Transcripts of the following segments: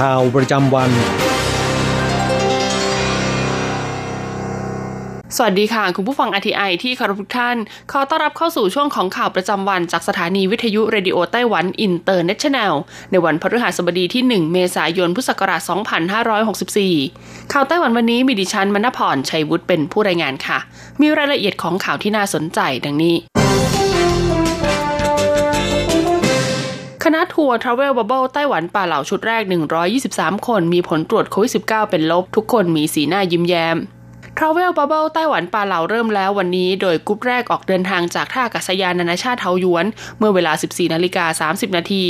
ข่าวประจำวัน สวัสดีค่ะ คุณผู้ฟัง RTI ที่เคารพทุกท่าน ขอต้อนรับเข้าสู่ช่วงของข่าวประจำวัน จากสถานีวิทยุเรดิโอไต้หวันอินเตอร์เนชั่นแนล ในวันพฤหัสบดีที่ 1 เมษายน พุทธศักราช 2564 ข่าวไต้หวันวันนี้มีดิฉันมณพรชัยวุฒิเป็นผู้รายงานค่ะ มีรายละเอียดของข่าวที่น่าสนใจดังนี้ คณะทัวร์ Travel Bubble ไต้หวันป่าเหล่าชุดแรก 123 คนมีผลตรวจโควิด -19 เป็นลบ ทุกคนมีสีหน้ายิ้มแย้ม Travel Bubble ไต้หวันปาเหลาเริ่มแล้ววันนี้ โดยกรุ๊ปแรกออกเดินทางจากท่าอากาศยานนานาชาติเทาหยวน เมื่อเวลา 14นาฬิกา30 นาที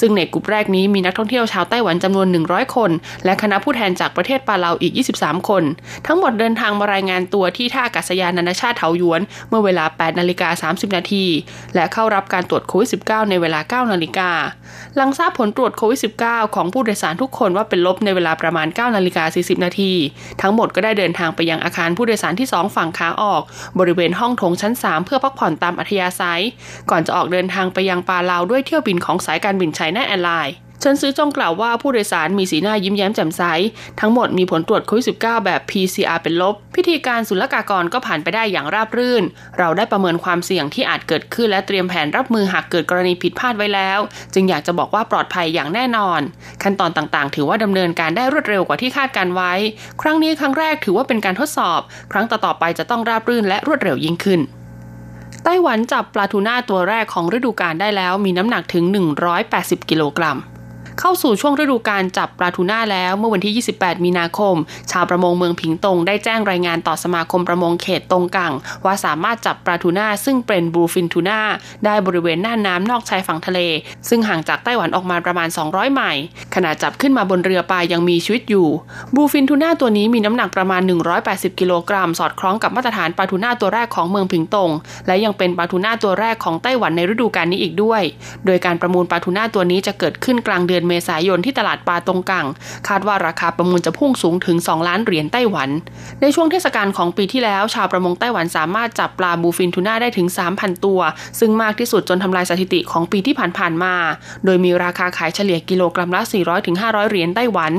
ซึ่งในกรุ๊ปแรกนี้มีนักท่องเที่ยวชาวไต้หวันจำนวน 100 คน และคณะผู้แทนจากประเทศปาเหลาอีก 23 คน ทั้งหมดเดินทางมารายงานตัวที่ท่าอากาศยานนานาชาติเทาหยวน เมื่อเวลา8นาฬิกา30 นาที และเข้ารับการตรวจโควิด -19 ในเวลา 9 นาฬิกา หลังทราบผลตรวจโควิด -19 ของผู้โดยสารทุกคนว่าเป็นลบในเวลาประมาณ9นาฬิกา40 นาที ทั้งหมดก็ได้เดินทางไปยังอาคารผู้โดยสารที่สองฝั่งขาออก บริเวณห้องโถงชั้น 3 เพื่อพักผ่อนตามอัธยาศัย ก่อนจะออกเดินทางไปยังปาลาวด้วยเที่ยวบินของสายการบินไชน่าแอร์ไลน์ เชินสือจงกล่าวว่าผู้โดยสารมีสีหน้ายิ้มแย้มแจ่มใส ทั้งหมดมีผลตรวจโควิด -19 แบบ PCR เป็นลบ พิธีการศุลกากรก็ผ่านไปได้อย่างราบรื่น เราได้ประเมินความเสี่ยงที่อาจเกิดขึ้นและเตรียมแผนรับมือหากเกิดกรณีผิดพลาดไว้แล้ว จึงอยากจะบอกว่าปลอดภัยอย่างแน่นอน ขั้นตอนต่างๆ ถือว่าดำเนินการได้รวดเร็วกว่าที่คาดการไว้ ครั้งนี้ครั้งแรกถือว่าเป็นการทดสอบ ครั้งต่อๆไปจะต้องราบรื่นและรวดเร็วยิ่งขึ้นไต้หวันจับปลาทูน่าตัวแรกของฤดูกาลได้แล้วมีน้ำหนักถึง 180 กิโลกรัม เข้าสู่ช่วงฤดูการจับปลาทูน่าแล้วเมื่อวันที่ 28 มีนาคม ชาวประมงเมืองผิงตงได้แจ้งรายงานต่อสมาคมประมงเขตตงกัง ว่าสามารถจับปลาทูน่าซึ่งเป็นบลูฟินทูน่าได้บริเวณหน้าน้ำนอกชายฝั่งทะเล ซึ่งห่างจากไต้หวันออกมาประมาณ 200 ไมล์ขณะจับขึ้นมาบนเรือปลายังมีชีวิตอยู่บลูฟินทูน่าตัวนี้มีน้ำหนักประมาณ 180 กิโลกรัม สอดคล้องกับมาตรฐานปลาทูน่าตัวแรกของเมืองผิงตง และยังเป็นปลาทูน่าตัวแรกของไต้หวันในฤดูกาลนี้อีกด้วย โดยการประมูลปลาทูน่าตัวนี้จะเกิดขึ้นกลางเดือนเมษายนที่ตลาดปลาตรงกัง คาดว่าราคาประมูลจะพุ่งสูงถึง 2 ล้านเหรียญไต้หวัน ในช่วงเทศกาลของปีที่แล้ว ชาวประมงไต้หวันสามารถจับปลา bluefin tuna ได้ถึง 3,000 ตัว ซึ่งมากที่สุดจนทำลายสถิติของปีที่ผ่านๆมา โดยมีราคาขายเฉลี่ยกิโลกรัมละ 400-500 เหรียญไต้หวัน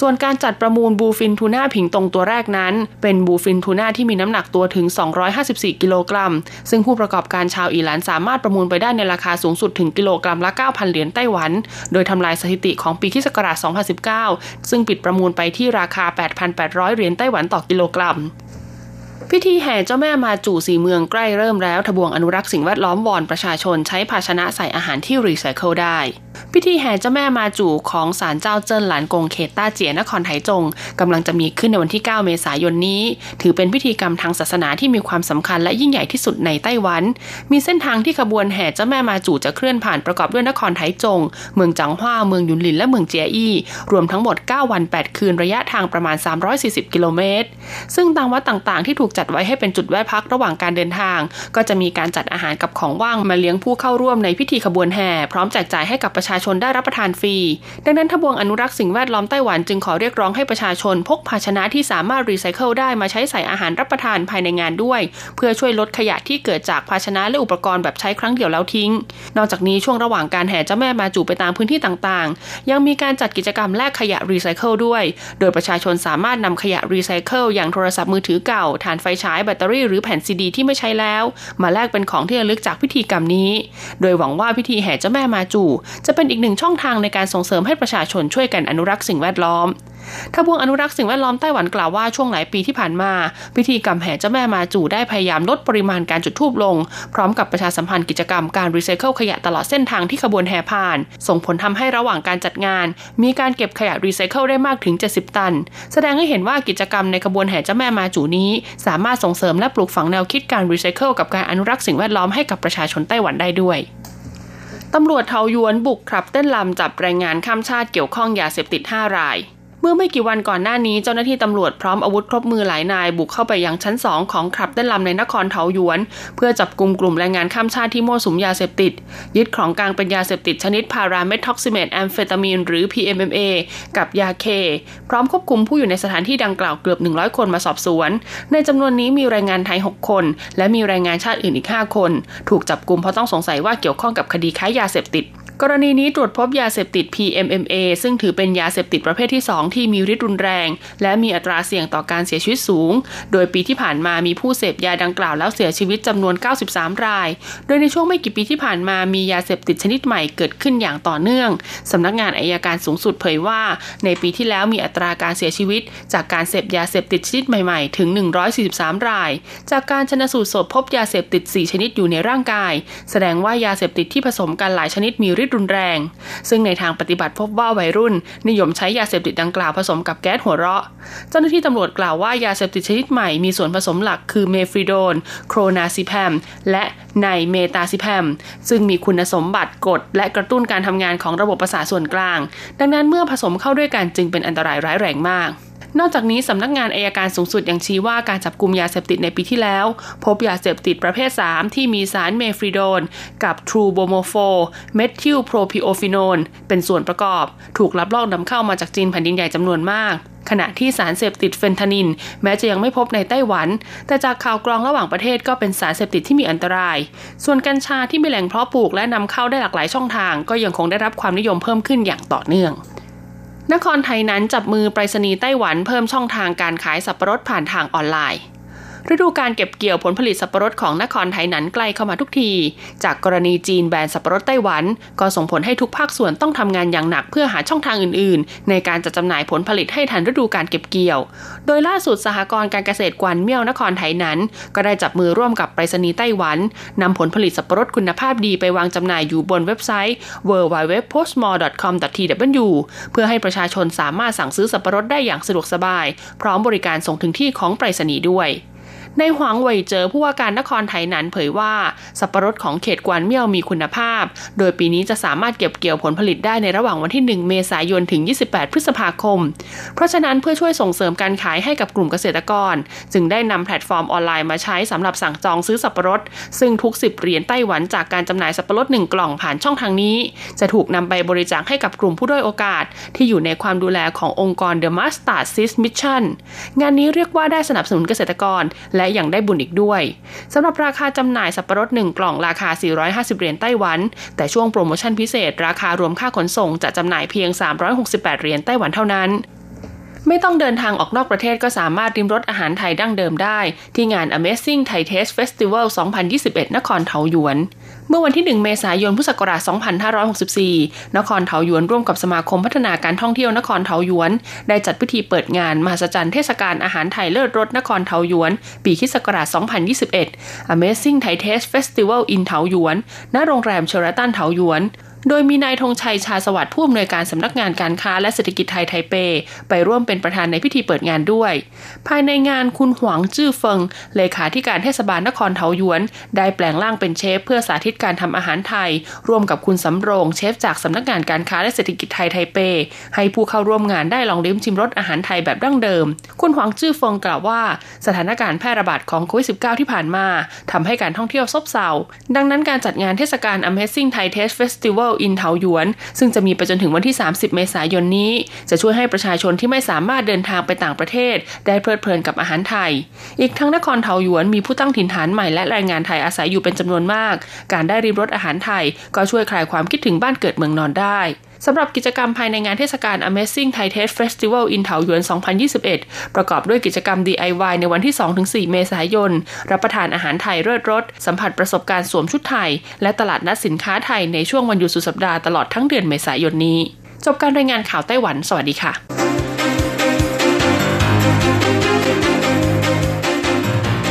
ส่วนการจัดประมูล bluefin tuna ผิงตงตัวแรกนั้น เป็น bluefin tuna ที่มีน้ำหนักตัวถึง 254 กิโลกรัม ซึ่งผู้ประกอบการชาวอิหร่านสามารถประมูลไปได้ในราคาสูงสุดถึงกิโลกรัมละ 9,000 เหรียญไต้หวัน โดยทำลายสถิติของปีคศ2019 ซึ่งปิดประมูลไปที่ราคา 8,800 เหรียญไต้หวันต่อกิโลกรัมพิธีแห่เจ้าแม่มาจู่สีเมืองใกล้เริ่มแล้วทบวงอนุรักษ์สิ่งแวดล้อมวอนประชาชนใช้ภาชนะใส่อาหารที่รีไซเคิลได้ พิธีแห่เจ้าแม่มาจู่ของศาลเจ้าเจิ้นหลานกงเขตต้าเจียนครไถจงกำลังจะมีขึ้นในวันที่ 9 เมษายนนี้ ถือเป็นพิธีกรรมทางศาสนาที่มีความสำคัญและยิ่งใหญ่ที่สุดในไต้หวัน มีเส้นทางที่ขบวนแห่เจ้าแม่มาจู่จะเคลื่อนผ่านประกอบด้วยนครไถจง เมืองจังหว้าเมืองยุนหลินและเมืองเจียอี้รวมทั้งหมด 9 วัน 8 คืนระยะทางประมาณ 340 กิโลเมตร ซึ่งตามวัดต่างๆ ที่ถูกจัดไว้ให้เป็นจุดแวะพักระหว่างการเดินทาง ก็จะมีการจัดอาหารกับของว่างมาเลี้ยงผู้เข้าร่วมในพิธีขบวนแห่พร้อมแจกจ่ายให้กับประชาชนได้รับประทานฟรี ดังนั้นทบวงอนุรักษ์สิ่งแวดล้อมไต้หวันจึงขอเรียกร้องให้ประชาชน พกภาชนะที่สามารถรีไซเคิลได้มาใช้ใส่อาหารรับประทานภายในงานด้วย เพื่อช่วยลดขยะที่เกิดจากภาชนะและอุปกรณ์แบบใช้ครั้งเดียวแล้วทิ้ง นอกจากนี้ช่วงระหว่างการแห่เจ้าแม่มาจูไปตามพื้นที่ต่างๆ ยังมีการจัดกิจกรรมแลกขยะรีไซเคิลด้วย โดยประชาชนสามารถนำขยะรีไซเคิลอย่างโทรศัพท์มือถือเก่าถ่านไฟฉายแบตเตอรี่หรือแผ่นซีดี ที่ไม่ใช้แล้ว มาแลกเป็นของที่ระลึกจากพิธีกรรมนี้ โดยหวังว่าพิธีแห่เจ้าแม่มาจูจะเป็นอีกหนึ่งช่องทางในการส่งเสริมให้ประชาชนช่วยกันอนุรักษ์สิ่งแวดล้อมทบวงอนุรักษ์สิ่งแวดล้อมไต้หวันกล่าวว่าช่วงหลายปีที่ผ่านมา พิธีกรรมแห่เจ้าแม่มาจูได้พยายามลดปริมาณการจุดธูปลง พร้อมกับประชาสัมพันธ์กิจกรรมการรีไซเคิลขยะตลอดเส้นทางที่ขบวนแห่ผ่าน ส่งผลทำให้ระหว่างการจัดงาน มีการเก็บขยะรีไซเคิลได้มากถึง 70 ตัน แสดงให้เห็นว่ากิจกรรมในขบวนแห่เจ้าแม่มาจูนี้ สามารถส่งเสริมและปลูกฝังแนวคิดการรีไซเคิลกับการอนุรักษ์สิ่งแวดล้อมให้กับประชาชนไต้หวันได้ด้วย ตำรวจเถาหยวนบุกคลับเต้นรำจับแรงงานข้ามชาติเกี่ยวข้องยาเสพติด 5 ราย เมื่อไม่กี่วันก่อนหน้านี้เจ้าหน้าที่ตำรวจพร้อมอาวุธครบมือหลายนายบุกเข้าไปยังชั้นสองของคลับเต้นรำในนครเถาหยวน เพื่อจับกลุ่มกลุ่มแรงงานข้ามชาติที่มั่วสุมยาเสพติด ยึดของกลางเป็นยาเสพติดชนิดพาราเมทอกซีเมทแอมเฟตามีนหรือ PMMA กับยาเค พร้อมควบคุมผู้อยู่ในสถานที่ดังกล่าวเกือบ 100 คนมาสอบสวน ในจำนวนนี้มีแรงงานไทย 6 คน และมีแรงงานชาติอื่นอีก 5 คน ถูกจับกลุ่มเพราะต้องสงสัยว่าเกี่ยวข้องกับคดีค้ายาเสพติด กรณีนี้ตรวจพบยาเสพติด PMMA ซึ่งถือเป็นยาเสพติดประเภทที่ 2 ที่มีฤทธิ์รุนแรง และมีอัตราเสี่ยงต่อการเสียชีวิตสูง โดยปีที่ผ่านมามีผู้เสพยาดังกล่าวแล้วเสียชีวิตจำนวน 93 ราย โดยในช่วงไม่กี่ปีที่ผ่านมามียาเสพติดชนิดใหม่เกิดขึ้นอย่างต่อเนื่องสำนักงานอายการสูงสุดเผยว่า ในปีที่แล้วมีอัตราการเสียชีวิต จากการเสพยาเสพติดชนิดใหม่ๆ ถึง 143 ราย จากการชนสูตรศพพบยาเสพติด 4 ชนิดอยู่ในร่างกาย แสดงว่ายาเสพติดที่ผสมกันหลายชนิดมีฤทธิ์รุนแรง ซึ่งในทางปฏิบัติพบว่าวัยรุ่น นิยมใช้ยาเสพติดดังกล่าวผสมกับแก๊สหัวเราะ เจ้าหน้าที่ตำรวจกล่าวว่ายาเสพติดชนิดใหม่มีส่วนผสมหลักคือเมฟริโดน โครนาซิแพม และไนเมตาซิแพม ซึ่งมีคุณสมบัติกด และกระตุ้นการทำงานของระบบประสาทส่วนกลาง ดังนั้นเมื่อผสมเข้าด้วยกันจึงเป็นอันตรายร้ายแรงมาก นอกจากนี้สำนักงานอายการสูงสุดยังชี้ว่าการจับกลุ่มยาเสพติดในปีที่แล้ว พบยาเสพติดประเภท 3 ที่มีสารเมฟีโดรน กับ two bromo four methylpropiophenone เป็นส่วนประกอบ ถูกลักลอบนำเข้ามาจากจีนแผ่นดินใหญ่จำนวนมากขณะที่สารเสพติดเฟนทานิล แม้จะยังไม่พบในไต้หวัน แต่จากข่าวกรองระหว่างประเทศก็เป็นสารเสพติดที่มีอันตราย ส่วนกัญชาที่มีแหล่งเพาะปลูกและนำเข้าได้หลากหลายช่องทาง ก็ยังคงได้รับความนิยมเพิ่มขึ้นอย่างต่อเนื่อง นครไทยนั้นจับมือไปรษณีย์ไต้หวันเพิ่มช่องทางการขายสับปะรดผ่านทางออนไลน์ ฤดูการเก็บเกี่ยวผลผลิตสับปะรดของนครไทยนั้นใกล้เข้ามาทุกที จากกรณีจีนแบนสับปะรดไต้หวัน ก็ส่งผลให้ทุกภาคส่วนต้องทำงานอย่างหนักเพื่อหาช่องทางอื่น ๆ ในการจัดจำหน่ายผลผลิตให้ทันฤดูการเก็บเกี่ยว โดยล่าสุดสหกรณ์การเกษตรกวนเมี่ยวนครไทยนั้น ก็ได้จับมือร่วมกับไปรษณีย์ไต้หวันนำผลผลิตสับปะรดคุณภาพดีไปวางจำหน่ายอยู่บนเว็บไซต์ www.postmore.com.tw เพื่อให้ประชาชนสามารถสั่งซื้อสับปะรดได้อย่างสะดวกสบาย พร้อมบริการส่งถึงที่ของไปรษณีย์ด้วย นายหวงเหว่ยเจ๋อผู้ว่าการนครไทนันเผยว่า สับปะรดของเขตกวนเมี่ยวมีคุณภาพ โดยปีนี้จะสามารถเก็บเกี่ยวผลผลิตได้ในระหว่างวันที่ 1 เมษายนถึง 28 พฤษภาคม เพราะฉะนั้นเพื่อช่วยส่งเสริมการขายให้กับกลุ่มเกษตรกร จึงได้นำแพลตฟอร์มออนไลน์มาใช้สำหรับสั่งจองซื้อสับปะรด ซึ่งทุก 10 เหรียญไต้หวันจากการจำหน่ายสับปะรด 1 กล่องผ่านช่องทางนี้ จะถูกนำไปบริจาคให้กับกลุ่มผู้ด้อยโอกาส ที่อยู่ในความดูแลขององค์กร The Mustard Seed Mission งานนี้เรียกว่าได้สนับสนุนเกษตรกร และยังได้บุญอีกด้วยวยสำหรับราคาจำหน่ายสับปะรด 1 กล่องราคา 450 เหรียญไต้หวัน แต่ช่วงโปรโมชั่นพิเศษ ราคารวมค่าขนส่งจะจำหน่ายเพียง 368 เหรียญไต้หวันเท่านั้นไม่ต้องเดินทางออกนอกประเทศก็สามารถริมรสอาหารไทยดั้งเดิมได้ ที่งาน Amazing Thai Taste Festival 2021 นครเทาหยวน เมื่อวันที่ 1 เมษายน พุทธศักราช 2564 นครเทาหยวนร่วมกับสมาคมพัฒนาการท่องเที่ยวนครเทาหยวน ได้จัดพิธีเปิดงานมหัศจรรย์เทศกาลอาหารไทยเลิศรสนครเทาหยวน ปีคิศักราช 2021 Amazing Thai Taste Festival in เทาหยวน ณ โรงแรมเชอราตันเทาหยวน โดยมีนายธงชัยชาสวัสดิ์ผู้อำนวยการสำนักงานการค้าและเศรษฐกิจไทยไทเป ไปร่วมเป็นประธานในพิธีเปิดงานด้วย ภายในงานคุณหวังจื้อเฟิง เลขาธิการเทศบาลนครเทาหยวน ได้แปลงร่างเป็นเชฟเพื่อสาธิตการทำอาหารไทย ร่วมกับคุณสำโรงเชฟจากสำนักงานการค้าและเศรษฐกิจไทยไทเป ให้ผู้เข้าร่วมงานได้ลองลิ้มชิมรสอาหารไทยแบบดั้งเดิม คุณหวังจื้อเฟิงกล่าวว่า สถานการณ์แพร่ระบาดของโควิด -19 ที่ผ่านมาทำให้การท่องเที่ยวซบเซาดังนั้นการจัดงานเทศกาล Amazing Thai Taste Festival อินเทาหยวน ซึ่งจะมีไปจนถึงวันที่ 30 เมษายนนี้ จะช่วยให้ประชาชนที่ไม่สามารถเดินทางไปต่างประเทศ ได้เพลิดเพลินกับอาหารไทย อีกทั้งนครเทาหยวนมีผู้ตั้งถิ่นฐานใหม่และแรงงานไทยอาศัยอยู่เป็นจำนวนมาก การได้ริมรสอาหารไทย ก็ช่วยคลายความคิดถึงบ้านเกิดเมืองนอนได้สำหรับกิจกรรมภายในงานเทศกาล Amazing Thai Taste Festival in เถาหยวน 2021 ประกอบด้วยกิจกรรม DIY ในวันที่ 2-4 เมษายน รับประทานอาหารไทยเลิศรส สัมผัสประสบการณ์สวมชุดไทย และตลาดนัดสินค้าไทยในช่วงวันหยุดสุดสัปดาห์ตลอดทั้งเดือนเมษายนนี้ จบการรายงานข่าวไต้หวัน สวัสดีค่ะ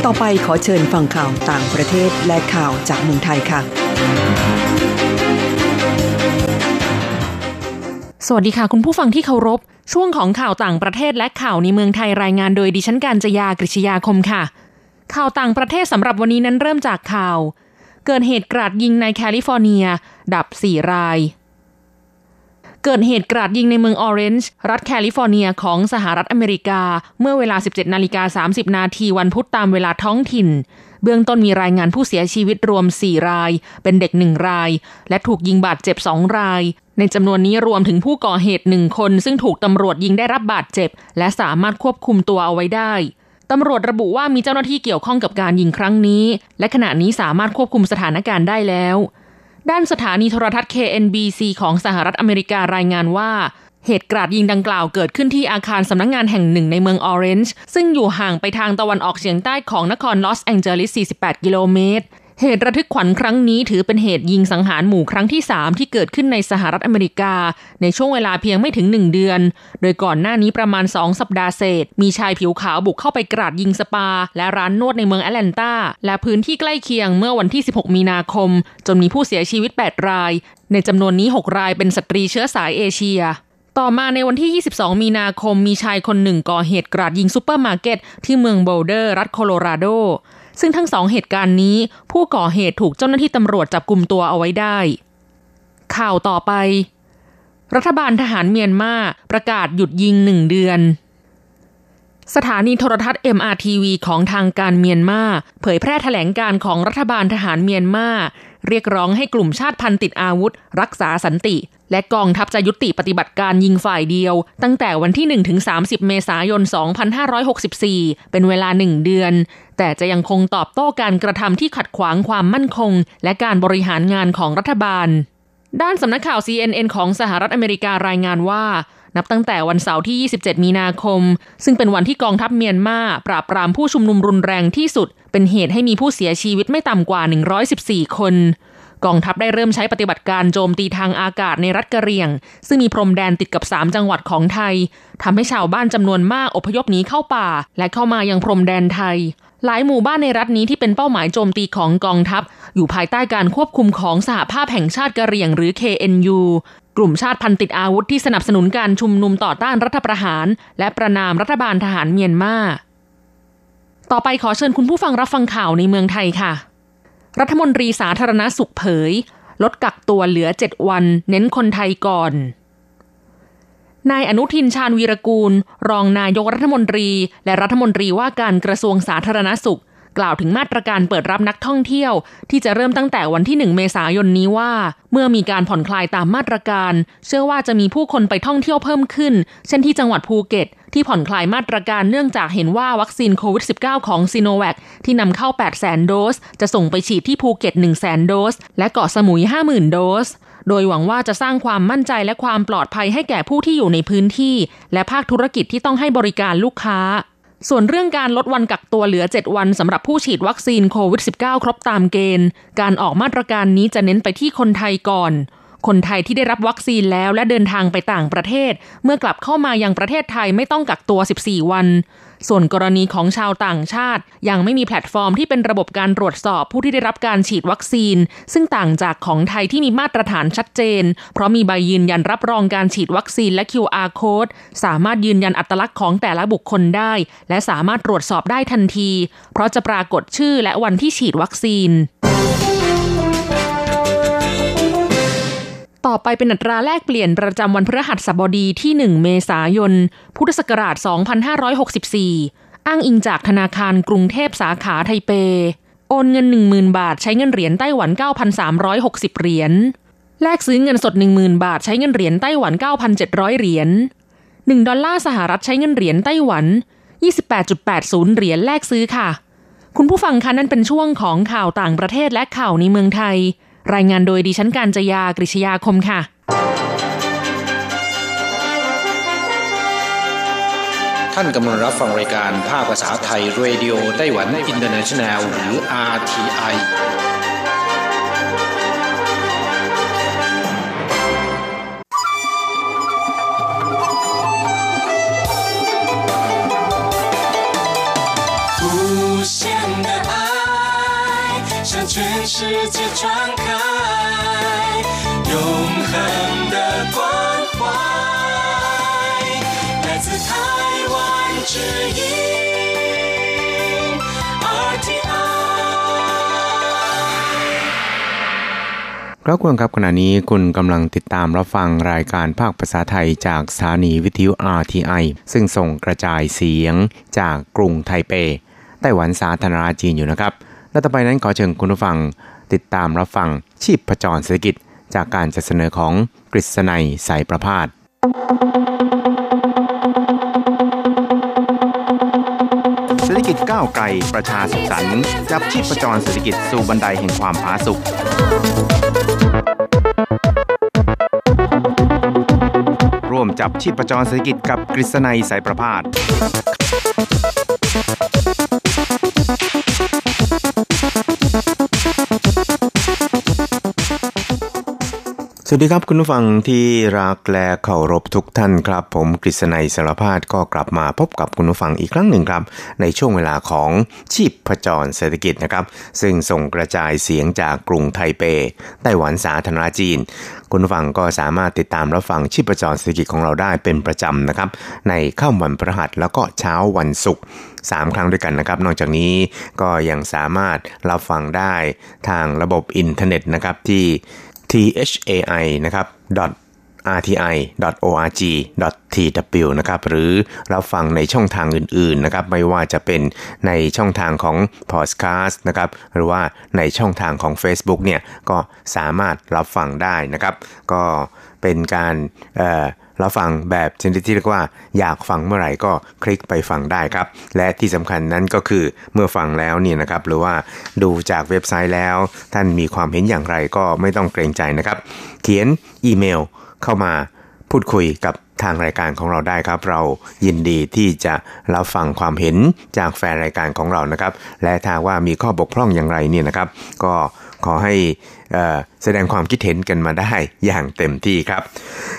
ต่อไปขอเชิญฟังข่าวต่างประเทศและข่าวจากเมืองไทยค่ะ สวัสดีค่ะ คุณผู้ฟังที่เคารพ ช่วงของข่าวต่างประเทศและข่าวในเมืองไทยรายงานโดยดิฉันการจยากริชยาคมค่ะ ข่าวต่างประเทศสำหรับวันนี้นั้นเริ่มจากข่าว เกิดเหตุกราดยิงในแคลิฟอร์เนีย ดับ 4 ราย เกิดเหตุกราดยิงในเมืองออเรนจ์รัฐแคลิฟอร์เนียของสหรัฐอเมริกา เมื่อเวลา 17 นาฬิกา 30 นาทีวันพุธตามเวลาท้องถิ่น เบื้องต้นมีรายงานผู้เสียชีวิตรวม 4 ราย เป็นเด็ก 1 ราย และถูกยิงบาดเจ็บ 2 ราย ในจำนวนนี้รวมถึงผู้ก่อเหตุหนึ่งคน ซึ่งถูกตำรวจยิงได้รับบาดเจ็บ และสามารถควบคุมตัวเอาไว้ได้ตำรวจระบุว่ามีเจ้าหน้าที่เกี่ยวข้องกับการยิงครั้งนี้ และขณะนี้สามารถควบคุมสถานการณ์ได้แล้ว ด้านสถานีโทรทัศน์ KNBC ของสหรัฐอเมริการายงานว่า เหตุกราดยิงดังกล่าวเกิดขึ้นที่อาคารสำนักงงานแห่งหนึ่งในเมืองออเรนจ์ซึ่งอยู่ห่างไปทางตะวันออกเฉียงใต้ของนครลอสแองเจลิส 48 กิโลเมตร เหตุระทึกขวัญครั้งนี้ถือเป็นเหตุยิงสังหารหมู่ครั้งที่ 3 ที่เกิดขึ้นในสหรัฐอเมริกา ในช่วงเวลาเพียงไม่ถึง 1 เดือน โดยก่อนหน้านี้ประมาณ 2 สัปดาห์เศษ มีชายผิวขาวบุกเข้าไปกราดยิงสปา และร้านนวดในเมืองแอตแลนตาและพื้นที่ใกล้เคียงเมื่อวันที่ 16 มีนาคม จนมีผู้เสียชีวิต 8 ราย ในจำนวนนี้ 6 รายเป็นสตรีเชื้อสายเอเชีย ต่อมาในวันที่ 22 มีนาคมมีชายคนหนึ่งก่อเหตุกราดยิงซูเปอร์มาร์เก็ตที่เมืองโบลเดอร์ รัฐโคโลราโด ซึ่งทั้งสองเหตุการณ์นี้ ผู้ก่อเหตุถูกเจ้าหน้าที่ตำรวจจับกลุ่มตัวเอาไว้ได้ ข่าวต่อไป รัฐบาลทหารเมียนมาประกาศหยุดยิงหนึ่งเดือนสถานีโทรทัศน์ MRTV ของทางการเมียนมาเผยแพร่แถลงการของรัฐบาลทหารเมียนมาเรียกร้องให้กลุ่มชาติพันธุ์ติดอาวุธ รักษาสันติ และกองทัพจะยุติปฏิบัติการยิงฝ่ายเดียว ตั้งแต่วันที่1-30 เมษายน 2564 เป็นเวลาหนึ่งเดือน แต่จะยังคงตอบโต้การกระทำที่ขัดขวางความมั่นคง และการบริหารงานของรัฐบาล ด้านสำนักข่าว CNN ของสหรัฐอเมริการายงานว่า นับตั้งแต่วันเสาร์ที่ 27 มีนาคม ซึ่งเป็นวันที่กองทัพเมียนมาปราบปรามผู้ชุมนุมรุนแรงที่สุด เป็นเหตุให้มีผู้เสียชีวิตไม่ต่ำกว่า 114 คน กองทัพได้เริ่มใช้ปฏิบัติการโจมตีทางอากาศในรัฐกะเหรี่ยง ซึ่งมีพรมแดนติดกับ 3 จังหวัดของไทยทำให้ชาวบ้านจำนวนมากอพยพหนีเข้าป่า และเข้ามายังพรมแดนไทย หลายหมู่บ้านในรัฐนี้ที่เป็นเป้าหมายโจมตีของกองทัพ อยู่ภายใต้การควบคุมของสหภาพแห่งชาติกะเหรี่ยงหรือ KNU กลุ่มชาติพันธุ์ติดอาวุธที่สนับสนุนการชุมนุมต่อต้านรัฐประหาร และประนามรัฐบาลทหารเมียนมา ต่อไปขอเชิญคุณผู้ฟังรับฟังข่าวในเมืองไทยค่ะ รัฐมนตรีสาธารณสุขเผย ลดกักตัวเหลือ 7 วัน เน้นคนไทยก่อน นายอนุทินชาญวีรกูล รองนายกรัฐมนตรี และรัฐมนตรีว่าการกระทรวงสาธารณสุข กล่าวถึงมาตรการเปิดรับนักท่องเที่ยว ที่จะเริ่มตั้งแต่วันที่ 1 เมษายนนี้ว่า เมื่อมีการผ่อนคลายตามมาตรการ เชื่อว่าจะมีผู้คนไปท่องเที่ยวเพิ่มขึ้น เช่นที่จังหวัดภูเก็ต ที่ผ่อนคลายมาตรการเนื่องจากเห็นว่าวัคซีนโควิด -19 ของซีโนแวคที่นำเข้า 8 0 0 0 0 0โดส จะส่งไปฉีดที่ภูเก็ต 1 0 0 0 0 0 โดส และเกาะสมุย 50,000 โดสโดยหวังว่าจะสร้างความมั่นใจและความปลอดภัยให้แก่ผู้ที่อยู่ในพื้นที่ และภาคธุรกิจที่ต้องให้บริการลูกค้า ส่วนเรื่องการลดวันกักตัวเหลือ 7 วันสำหรับผู้ฉีดวัคซีนโควิด -19 ครบตามเกณฑ์ การออกมาตรการนี้จะเน้นไปที่คนไทยก่อน คนไทยที่ได้รับวัคซีนแล้วและเดินทางไปต่างประเทศ เมื่อกลับเข้ามายังประเทศไทยไม่ต้องกักตัว 14 วัน ส่วนกรณีของชาวต่างชาติ ยังไม่มีแพลตฟอร์มที่เป็นระบบการตรวจสอบผู้ที่ได้รับการฉีดวัคซีน ซึ่งต่างจากของไทยที่มีมาตรฐานชัดเจน เพราะมีใบยืนยันรับรองการฉีดวัคซีนและ QR code สามารถยืนยันอัตลักษณ์ของแต่ละบุคคลได้ และสามารถตรวจสอบได้ทันที เพราะจะปรากฏชื่อและวันที่ฉีดวัคซีน ต่อไปเป็นอัตราแลกเปลี่ยนประจำวันพฤหัสบดีที่ 1 เมษายน พุทธศักราช 2564 อ้างอิงจากธนาคารกรุงเทพสาขาไทเป โอนเงิน 10,000 บาทใช้เงินเหรียญไต้หวัน 9,360 เหรียญ แลกซื้อเงินสด 10,000 บาทใช้เงินเหรียญไต้หวัน 9,700 เหรียญ 1 ดอลลาร์สหรัฐใช้เงินเหรียญไต้หวัน 28.80 เหรียญแลกซื้อค่ะ คุณผู้ฟังคะนั่นเป็นช่วงของข่าวต่างประเทศและข่าวในเมืองไทย รายงานโดยดิฉันการจยากริชยาคมค่ะท่านกำลังรับฟังรายการภาคภาษาไทย Radio Taiwan International หรือ RTI 世界传开永恒的关怀，来自台湾之音 RTI。ครับคุณครับขณะนี้คุณกำลังติดตามรับฟังรายการภาคภาษาไทยจากสถานีวิทยุ RTI ซึ่งส่งกระจายเสียงจากกรุงไทเป ไต้หวันสาธารณรัฐจีนอยู่นะครับ และต่อไปนั้นขอเชิญคุณผู้ฟัง ติดตามรับฟังชีพประจรเศรษฐกิจ จากการจัดเสนอของกฤษณัยสายประพาสเศรษฐกิจก้าวไกลประชาสุขสันต์จับชีพประจรเศรษฐกิจสู่บันไดแห่งความผาสุกร่วมจับชีพประจรเศรษฐกิจกับกฤษณัยสายประพาส สวัสดีครับคุณผู้ฟังที่รักและเคารพทุกท่านครับ ผมกฤษณัยสารพาดก็กลับมาพบกับคุณผู้ฟังอีกครั้งหนึ่งครับ ในช่วงเวลาของชีพประจรเศรษฐกิจนะครับ ซึ่งส่งกระจายเสียงจากกรุงไทเป ไต้หวันสาธารณรัฐจีน คุณผู้ฟังก็สามารถติดตามรับฟังชีพประจรเศรษฐกิจของเราได้เป็นประจำนะครับ ในค่ำวันพฤหัสแล้วก็เช้าวันศุกร์สามครั้งด้วยกันนะครับ นอกจากนี้ก็ยังสามารถรับฟังได้ทางระบบอินเทอร์เน็ตนะครับที่ thai นะครับ rti.org.tw นะครับหรือรับฟังในช่องทางอื่นๆนะครับไม่ว่าจะเป็นในช่องทางของ Podcast นะครับหรือว่าในช่องทางของ Facebook เนี่ยก็สามารถรับฟังได้นะครับ ก็เป็นการเอ่อ รับฟังแบบชนิดที่เรียกว่าอยากฟังเมื่อไหร่ก็คลิกไปฟังได้ครับ และที่สำคัญนั้นก็คือเมื่อฟังแล้วนี่นะครับ หรือว่าดูจากเว็บไซต์แล้ว ท่านมีความเห็นอย่างไรก็ไม่ต้องเกรงใจนะครับ เขียนอีเมลเข้ามาพูดคุยกับทางรายการของเราได้ครับ เรายินดีที่จะรับฟังความเห็นจากแฟนรายการของเรานะครับ และถ้าว่ามีข้อบกพร่องอย่างไรเนี่ยนะครับ ก็ ขอให้เอ่อแสดงความคิดเห็นกันมาได้อย่างเต็มที่ครับ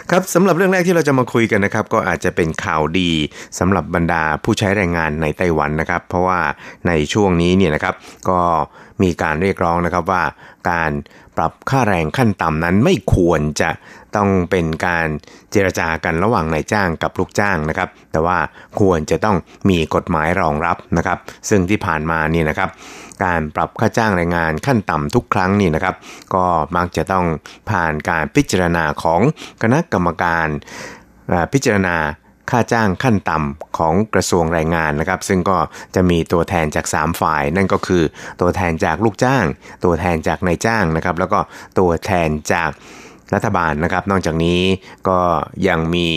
ครับสำหรับเรื่องแรกที่เราจะมาคุยกันนะครับ ก็อาจจะเป็นข่าวดีสำหรับบรรดาผู้ใช้แรงงานในไต้หวันนะครับ เพราะว่าในช่วงนี้เนี่ยนะครับก็มีการเรียกร้องนะครับว่าการปรับค่าแรงขั้นต่ำนั้นไม่ควรจะต้องเป็นการเจรจากันระหว่างนายจ้างกับลูกจ้างนะครับ แต่ว่าควรจะต้องมีกฎหมายรองรับนะครับ ซึ่งที่ผ่านมานี่นะครับ การปรับค่าจ้างแรงงานขั้นต่ำทุกครั้งนี่นะครับ ก็มักจะต้องผ่านการพิจารณาของคณะกรรมการพิจารณาค่าจ้างขั้นต่ำของกระทรวงแรงงานนะครับ ซึ่งก็จะมีตัวแทนจาก 3 ฝ่าย นั่นก็คือตัวแทนจากลูกจ้าง ตัวแทนจากนายจ้างนะครับ แล้วก็ตัวแทนจากรัฐบาลนะครับ นอกจากนี้ก็ยังมี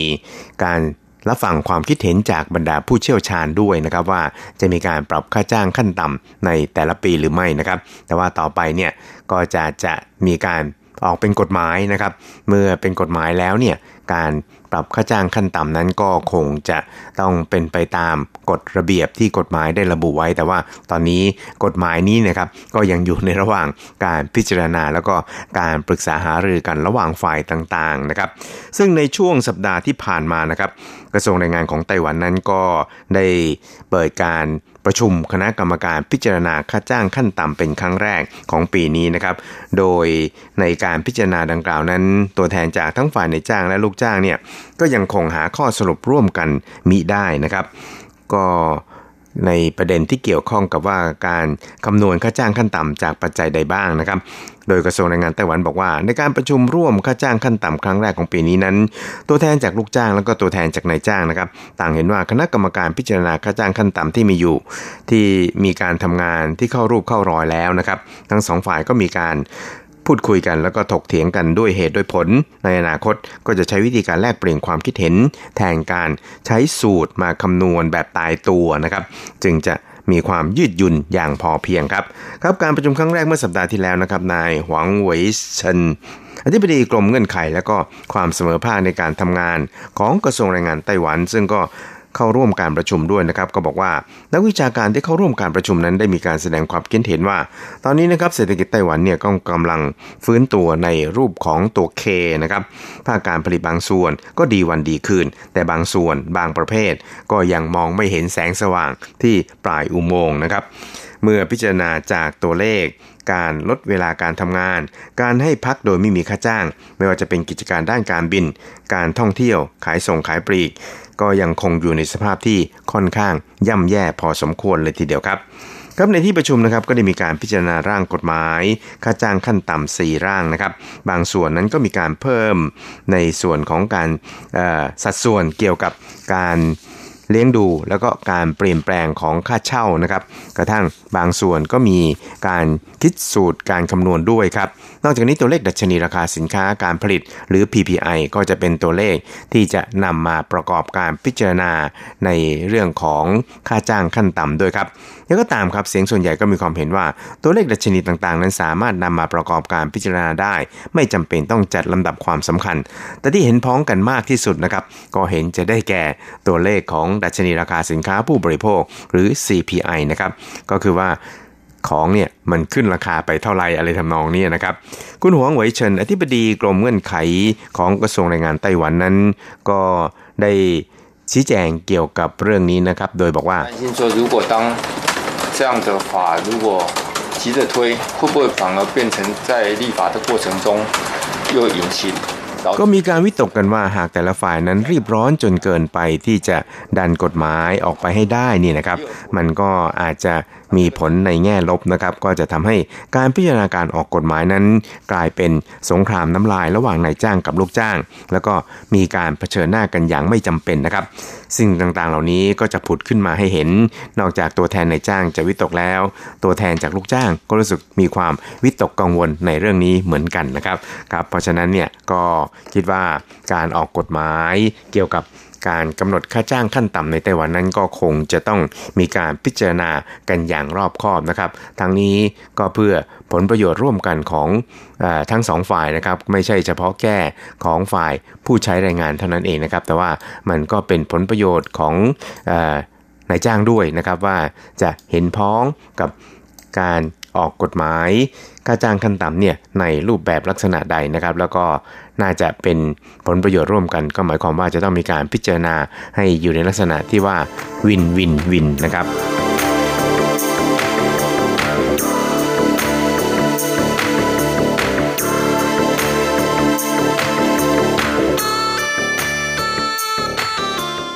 การ รับฟังความคิดเห็นจากบรรดาผู้เชี่ยวชาญด้วยนะครับว่าจะมีการปรับค่าจ้างขั้นต่ำในแต่ละปีหรือไม่นะครับ แต่ว่าต่อไปเนี่ยก็จะจะมีการออกเป็นกฎหมายนะครับ เมื่อเป็นกฎหมายแล้วเนี่ยการ ปรับค่าจ้างขั้นต่ำนั้นก็คงจะต้องเป็นไปตามกฎระเบียบที่กฎหมายได้ระบุไว้ แต่ว่าตอนนี้กฎหมายนี้นะครับก็ยังอยู่ในระหว่างการพิจารณา แล้วก็การปรึกษาหารือกันระหว่างฝ่ายต่างๆนะครับ ซึ่งในช่วงสัปดาห์ที่ผ่านมานะครับ กระทรวงแรงงานของไต้หวันนั้นก็ได้เปิดการประชุมคณะกรรมการพิจารณาค่าจ้างขั้นต่ำเป็นครั้งแรกของปีนี้นะครับ โดยในการพิจารณาดังกล่าวนั้น ตัวแทนจากทั้งฝ่ายในจ้างและลูกจ้างเนี่ยก็ยังคงหาข้อสรุปร่วมกันมิได้นะครับ ก็ ในประเด็นที่เกี่ยวข้องกับว่าการคำนวณค่าจ้างขั้นต่ำจากปัจจัยใดบ้างนะครับ โดยกระทรวงแรงงานไต้หวันบอกว่า ในการประชุมร่วมค่าจ้างขั้นต่ำครั้งแรกของปีนี้นั้น ตัวแทนจากลูกจ้างแล้วก็ตัวแทนจากนายจ้างนะครับ ต่างเห็นว่าคณะกรรมการพิจารณาค่าจ้างขั้นต่ำที่มีอยู่ ที่มีการทำงานที่เข้ารูปเข้ารอยแล้วนะครับ ทั้งสองฝ่ายก็มีการ พูดคุยกันแล้วก็ถกเถียงกันด้วยเหตุด้วยผล ในอนาคตก็จะใช้วิธีการแลกเปลี่ยนความคิดเห็น แทนการใช้สูตรมาคำนวณแบบตายตัวนะครับ จึงจะมีความยืดหยุ่นอย่างพอเพียงครับ ครับการประชุมครั้งแรกเมื่อสัปดาห์ที่แล้วนะครับนายหวังเหวยเซินอธิบดีกรมเงื่อนไข และก็ความเสมอภาคในการทำงานของกระทรวงแรงงานไต้หวัน ซึ่งก็ เข้าร่วมการประชุมด้วยนะครับ ก็บอกว่านักวิชาการที่เข้าร่วมการประชุมนั้นได้มีการแสดงความคิดเห็นว่า ตอนนี้นะครับเศรษฐกิจไต้หวันเนี่ยก็กำลังฟื้นตัวในรูปของตัวเคนะครับภาคการผลิตบางส่วนก็ดีวันดีคืน แต่บางส่วนบางประเภท ก็ยังมองไม่เห็นแสงสว่างที่ปลายอุโมงค์นะครับเมื่อพิจารณาจากตัวเลข การลดเวลาการทำงาน การให้พักโดยไม่มีค่าจ้าง ไม่ว่าจะเป็นกิจการด้านการบิน การท่องเที่ยว ขายส่งขายปลีก ก็ยังคงอยู่ในสภาพที่ค่อนข้างย่ำแย่พอสมควรเลยทีเดียวครับครับในที่ประชุมนะครับก็ได้มีการพิจารณาร่างกฎหมาย ค่าจ้างขั้นต่ำสี่ร่างนะครับ บางส่วนนั้นก็มีการเพิ่มในส่วนของการสัดส่วนเกี่ยวกับการ เลี้ยงดูแล้วก็การเปลี่ยนแปลงของค่าเช่านะครับ กระทั่งบางส่วนก็มีการคิดสูตรการคำนวณด้วยครับ นอกจากนี้ตัวเลขดัชนีราคาสินค้าการผลิตหรือ PPI ก็จะเป็นตัวเลขที่จะนำมาประกอบการพิจารณาในเรื่องของค่าจ้างขั้นต่ำด้วยครับแล้วก็ตามครับเสียงส่วนใหญ่ก็มีความเห็นว่า ตัวเลขดัชนีต่างๆ นั้นสามารถนำมาประกอบการพิจารณาได้ ไม่จำเป็นต้องจัดลำดับความสำคัญ แต่ที่เห็นพ้องกันมากที่สุดนะครับก็เห็นจะได้แก่ตัวเลขของดัชนีราคาสินค้าผู้บริโภคหรือ CPI นะครับก็คือว่าของเนี่ยมันขึ้นราคาไปเท่าไรอะไรทำนองนี้นะครับ คุณหวงเหวเฉินอธิบดีกรมเงื่อนไขของกระทรวงแรงงานไต้หวันนั้น ก็ได้ชี้แจงเกี่ยวกับเรื่องนี้นะครับ โดยบอกว่า如果 ก็มีการวิตกกันว่าหากแต่ละฝ่ายนั้นรีบร้อนจนเกินไปที่จะดันกฎหมายออกไปให้ได้นี่นะครับ มันก็อาจจะ มีผลในแง่ลบนะครับ ก็จะทำให้การพิจารณาการออกกฎหมายนั้น กลายเป็นสงครามน้ำลายระหว่างนายจ้างกับลูกจ้าง แล้วก็มีการเผชิญหน้ากันอย่างไม่จำเป็นนะครับ สิ่งต่างๆเหล่านี้ก็จะผุดขึ้นมาให้เห็น นอกจากตัวแทนนายจ้างจะวิตกแล้ว ตัวแทนจากลูกจ้างก็รู้สึกมีความวิตกกังวลในเรื่องนี้เหมือนกันนะครับครับเพราะฉะนั้นเนี่ยก็คิดว่าการออกกฎหมายเกี่ยวกับ การกำหนดค่าจ้างขั้นต่ำในไต้หวันนั้นก็คงจะต้องมีการพิจารณากันอย่างรอบคอบนะครับทั้งนี้ก็เพื่อผลประโยชน์ร่วมกันของอทั้งสองฝ่ายนะครับไม่ใช่เฉพาะแก้ของฝ่ายผู้ใช้แรงงานเท่านั้นเองนะครับ แต่ว่ามันก็เป็นผลประโยชน์ของนายจ้างด้วยนะครับว่าจะเห็นพ้องกับการออกกฎหมาย ค่าจ้างขั้นต่ำเนี่ยในรูปแบบลักษณะใดนะครับ แล้วก็ น่าจะเป็นผลประโยชน์ร่วมกัน ก็หมายความว่าจะต้องมีการพิจารณาให้อยู่ในลักษณะที่ว่าวินวินวินนะครับ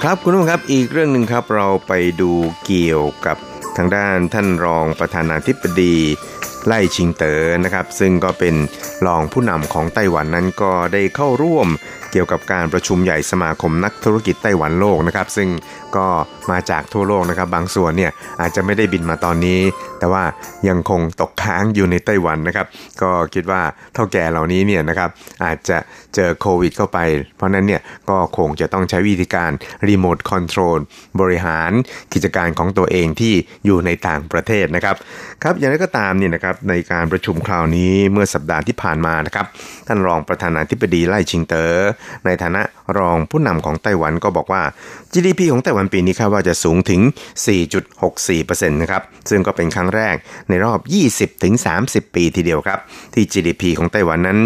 ครับคุณผู้ชมครับอีกเรื่องหนึ่งครับเราไปดูเกี่ยวกับทางด้านท่านรองประธานาธิบดี ไล่ชิงเต๋อนะครับ ซึ่งก็เป็นรองผู้นำของไต้หวันนั้นก็ได้เข้าร่วมเกี่ยวกับการประชุมใหญ่สมาคมนักธุรกิจไต้หวันโลกนะครับ ซึ่งก็ มาจากทั่วโลกนะครับ บางส่วนเนี่ยอาจจะไม่ได้บินมาตอนนี้ แต่ว่ายังคงตกค้างอยู่ในไต้หวันนะครับ ก็คิดว่าเท่าแก่เหล่านี้เนี่ยนะครับอาจจะเจอโควิดเข้าไป เพราะนั้นเนี่ยก็คงจะต้องใช้วิธีการรีโมทคอนโทรลบริหารกิจการของตัวเองที่อยู่ในต่างประเทศนะครับครับอย่างไรก็ตามเนี่ยนะครับในการประชุมคราวนี้เมื่อสัปดาห์ที่ผ่านมานะครับท่านรองประธานาธิบดีไล่ชิงเตอ๋อในฐานะรองผู้นำของไต้หวันก็บอกว่า GDP ของไต้หวันปีนี้คาดว่าจะสูงถึง 4.64%นะครับ ซึ่งก็เป็นครั้งแรกในรอบ 20-30 ปีทีเดียวครับ ที่ GDP ของไต้หวันนั้น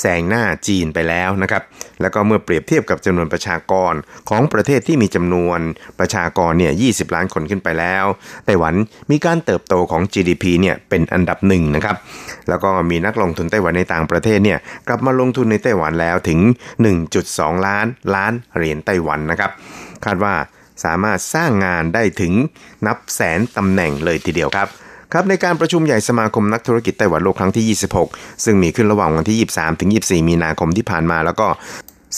แซงหน้าจีนไปแล้วนะครับ แล้วก็เมื่อเปรียบเทียบกับจำนวนประชากรของประเทศที่มีจำนวนประชากรเนี่ย 20 ล้านคนขึ้นไปแล้ว ไต้หวันมีการเติบโตของ GDP เนี่ยเป็นอันดับหนึ่งนะครับ แล้วก็มีนักลงทุนไต้หวันในต่างประเทศเนี่ยกลับมาลงทุนในไต้หวันแล้วถึง 1.2 ล้านล้านเหรียญไต้หวันนะครับ คาดว่า สามารถสร้างงานได้ถึงนับแสนตำแหน่งเลยทีเดียวครับครับในการประชุมใหญ่สมาคมนักธุรกิจไต้หวันโลกครั้งที่ 26 ซึ่งมีขึ้นระหว่างวันที่ 23 ถึง 24 มีนาคมที่ผ่านมา แล้วก็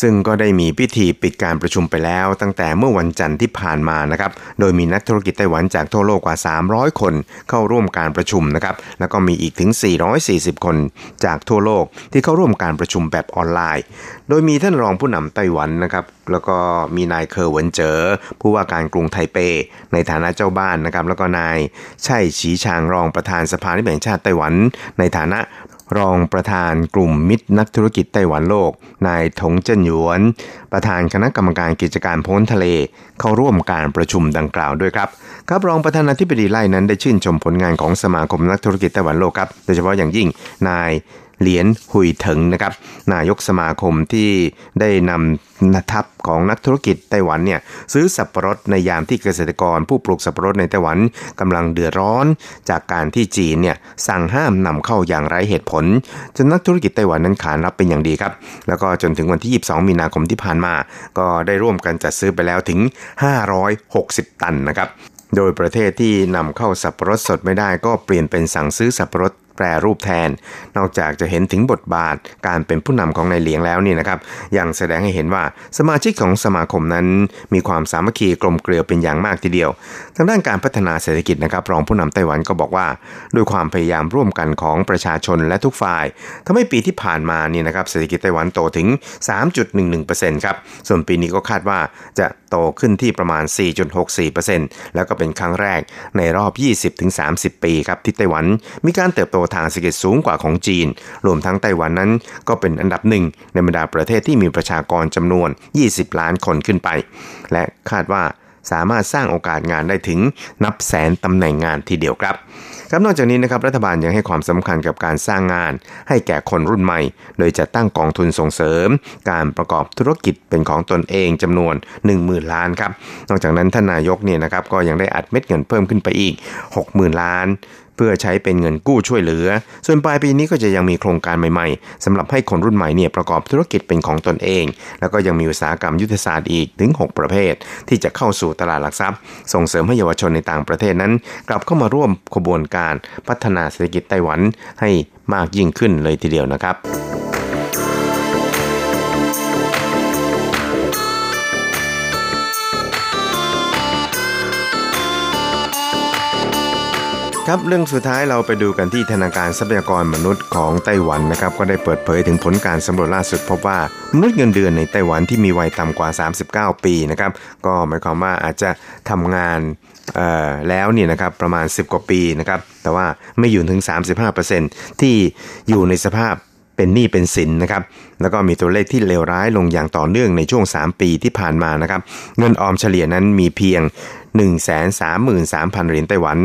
ซึ่งก็ได้มีพิธีปิดการประชุมไปแล้ว ตั้งแต่เมื่อวันจันทร์ที่ผ่านมานะครับ โดยมีนักธุรกิจไต้หวันจากทั่วโลกกว่า 300 คนเข้าร่วมการประชุมนะครับ แล้วก็มีอีกถึง 440 คนจากทั่วโลกที่เข้าร่วมการประชุมแบบออนไลน์ โดยมีท่านรองผู้นำไต้หวันนะครับ แล้วก็มีนายเคอเหวินเจ๋อผู้ว่าการกรุงไทเป ในฐานะเจ้าบ้านนะครับ แล้วก็นายใช่ฉีชางรองประธานสภานิแห่งชาติไต้หวัน ในฐานะ รองประธานกลุ่มมิตรนักธุรกิจไต้หวันโลก นายถงเจินหยวน ประธานคณะกรรมการกิจการพ้นทะเล เข้าร่วมการประชุมดังกล่าวด้วยครับครับรองประธานาธิบดีไล่นั้นได้ชื่นชมผลงานของสมาคมนักธุรกิจไต้หวันโลกครับ โดยเฉพาะอย่างยิ่งนาย เหรียญหุยเถิงนะครับนายกสมาคมที่ได้นำนทัพของนักธุรกิจไต้หวันเนี่ยซื้อสับปะรดในยามที่เกษตรกรผู้ปลูกสับปะรดในไต้หวันกำลังเดือดร้อน จากการที่จีนเนี่ยสั่งห้ามนำเข้าอย่างไร้เหตุผล จนนักธุรกิจไต้หวันนั้นขานรับเป็นอย่างดีครับ แล้วก็จนถึงวันที่ 22 มีนาคมที่ผ่านมา ก็ได้ร่วมกันจัดซื้อไปแล้วถึง 560 ตันนะครับโดยประเทศที่นำเข้าสับปะรดสดไม่ได้ก็เปลี่ยนเป็นสั่งซื้อสับปะรด แปรรูปแทน นอกจากจะเห็นถึงบทบาทการเป็นผู้นำของนายเหลียงแล้วนี่นะครับ ยังแสดงให้เห็นว่าสมาชิกของสมาคมนั้น มีความสามัคคีกลมเกลียวเป็นอย่างมากทีเดียว ทางด้านการพัฒนาเศรษฐกิจนะครับ รองผู้นำไต้หวันก็บอกว่า ด้วยความพยายามร่วมกันของประชาชนและทุกฝ่ายทำให้ปีที่ผ่านมานี่นะครับเศรษฐกิจไต้หวันโตถึง 3.11%ครับส่วนปีนี้ก็คาดว่าจะโตขึ้นที่ประมาณ 4.64%แล้วก็เป็นครั้งแรกในรอบ 20-30 ปีครับที่ไต้หวัน มีการเติบโตทางเศรษฐกิจสูงกว่าของจีน รวมทั้งไต้หวันนั้นก็เป็นอันดับหนึ่งในบรรดาประเทศที่มีประชากรจำนวน 20 ล้านคนขึ้นไป และคาดว่าสามารถสร้างโอกาสงานได้ถึงนับแสนตำแหน่งงานทีเดียวครับ ครับนอกจากนี้นะครับรัฐบาลยังให้ความสำคัญกับการสร้างงาน ให้แก่คนรุ่นใหม่ โดยจะตั้งกองทุนส่งเสริม การประกอบธุรกิจเป็นของตนเองจำนวน 10,000 ล้านครับนอกจากนั้นท่านนายกเนี่ยนะครับก็ยังได้อัดเม็ดเงินเพิ่มขึ้นไปอีก 60,000 ล้าน เพื่อใช้เป็นเงินกู้ช่วยเหลือ ส่วนปลายปีนี้ก็จะยังมีโครงการใหม่ๆสำหรับให้คนรุ่นใหม่เนี่ยประกอบธุรกิจเป็นของตนเอง แล้วก็ยังมีอุตสาหกรรมยุทธศาสตร์อีกถึง 6 ประเภท ที่จะเข้าสู่ตลาดหลักทรัพย์ ส่งเสริมให้เยาวชนในต่างประเทศนั้น กลับเข้ามาร่วมขบวนการพัฒนาเศรษฐกิจไต้หวันให้มากยิ่งขึ้นเลยทีเดียวนะครับ ครับเรื่องสุดท้ายเราไปดูกันที่ธนาคารทรัพยากรมนุษย์ของไต้หวันนะครับก็ได้เปิดเผยถึงผลการสำรวจล่าสุดพบว่ามนุษย์เงินเดือนในไต้หวันที่มีวัยต่ำกว่า 39 ปีนะครับก็หมายความว่าอาจจะทำงานแล้วเนี่ยนะครับประมาณ 10 กว่าปีนะครับแต่ว่าไม่อยู่ถึง 35%ที่อยู่ในสภาพ เป็นหนี้เป็นสินนะครับแล้วก็มีตัวเลขที่เลวร้ายลงอย่างต่อเนื่องในช่วง 3 ปีที่ผ่านมานะครับเงินออมเฉลี่ยนั้นมีเพียง 133,000 เหรียญไต้หวัน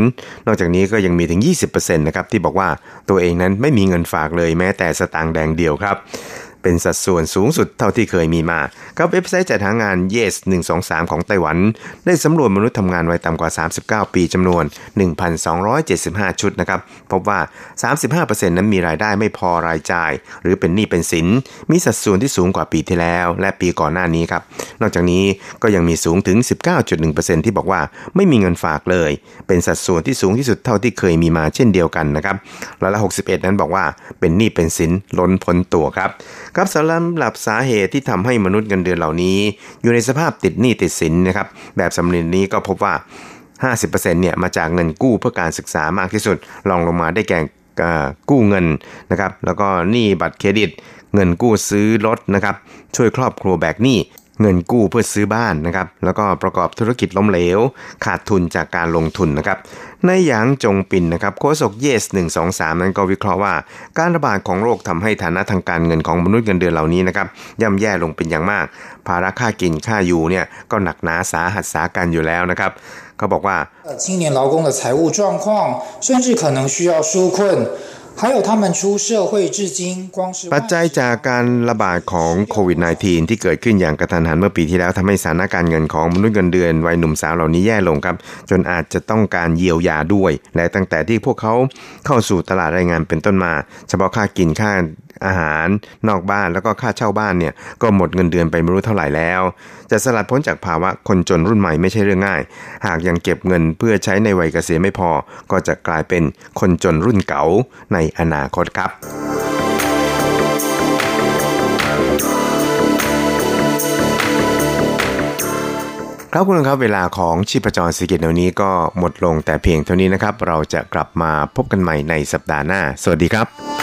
นอกจากนี้ก็ยังมีถึง 20%นะครับที่บอกว่าตัวเองนั้นไม่มีเงินฝากเลยแม้แต่สตางค์แดงเดียวครับ เป็นสัดส่วนสูงสุดเท่าที่เคยมีมา กับเว็บไซต์จัดหางาน Yes 123 ของไต้หวัน ได้สำรวจมนุษย์ทำงานวัยต่ำกว่า 39 ปีจำนวน 1,275 ชุดนะครับ พบว่า 35%นั้นมีรายได้ไม่พอรายจ่าย หรือเป็นหนี้เป็นสิน มีสัดส่วนที่สูงกว่าปีที่แล้ว และปีก่อนหน้านี้ครับ นอกจากนี้ก็ยังมีสูงถึง 19.1%ที่บอกว่าไม่มีเงินฝากเลย เป็นสัดส่วนที่สูงที่สุดเท่าที่เคยมีมาเช่นเดียวกันนะครับร้อยละ 61 นั้นบอกว่าเป็นหนี้เป็นสินล้นพ้นตัวครับครับสำหรับสาเหตุที่ทำให้มนุษย์เงินเดือนเหล่านี้ อยู่ในสภาพติดหนี้ติดสินนะครับ แบบสำเร็จนี้ก็พบว่า 50%เนี่ยมาจากเงินกู้เพื่อการศึกษามากที่สุดรองลงมาได้แก่กู้เงินนะครับ แล้วก็หนี้บัตรเครดิต เงินกู้ซื้อรถนะครับ ช่วยครอบครัวแบกหนี้ เงินกู้เพื่อซื้อบ้านนะครับ แล้วก็ประกอบธุรกิจล้มเหลว ขาดทุนจากการลงทุนนะครับ ในหยางจงปินนะครับโฆษกเยส123 นั้นก็วิเคราะห์ว่า การระบาดของโรคทำให้ฐานะทางการเงินของมนุษย์เงินเดือนเหล่านี้นะครับย่ำแย่ลงเป็นอย่างมาก ภาระค่ากินค่าอยู่เนี่ยก็หนักหนาสาหัสสากันอยู่แล้วนะครับเขาบอกว่า 青年劳工的财务状况，甚至可能需要纾困。 ปัจจัยจากการระบาดของโควิด -19 ที่เกิดขึ้นอย่างกระทันหันเมื่อปีที่แล้วทำให้สถานการณ์เงินของมนุษย์เงินเดือนวัยหนุ่มสาวเหล่านี้แย่ลงครับ จนอาจจะต้องการเยียวยาด้วย และตั้งแต่ที่พวกเขาเข้าสู่ตลาดแรงงานเป็นต้นมา เฉพาะค่ากินค่า อาหารนอกบ้านแล้วก็ค่าเช่าบ้านเนี่ยก็หมดเงินเดือนไปไม่รู้เท่าไหร่แล้ว จะสลัดพ้นจากภาวะคนจนรุ่นใหม่ไม่ใช่เรื่องง่าย หากยังเก็บเงินเพื่อใช้ในวัยเกษียณไม่พอ ก็จะกลายเป็นคนจนรุ่นเก๋าในอนาคตครับครับคุณครับเวลาของชีพจรสกิจในวันนี้ก็หมดลงแต่เพียงเท่านี้นะครับ เราจะกลับมาพบกันใหม่ในสัปดาห์หน้า สวัสดีครับ「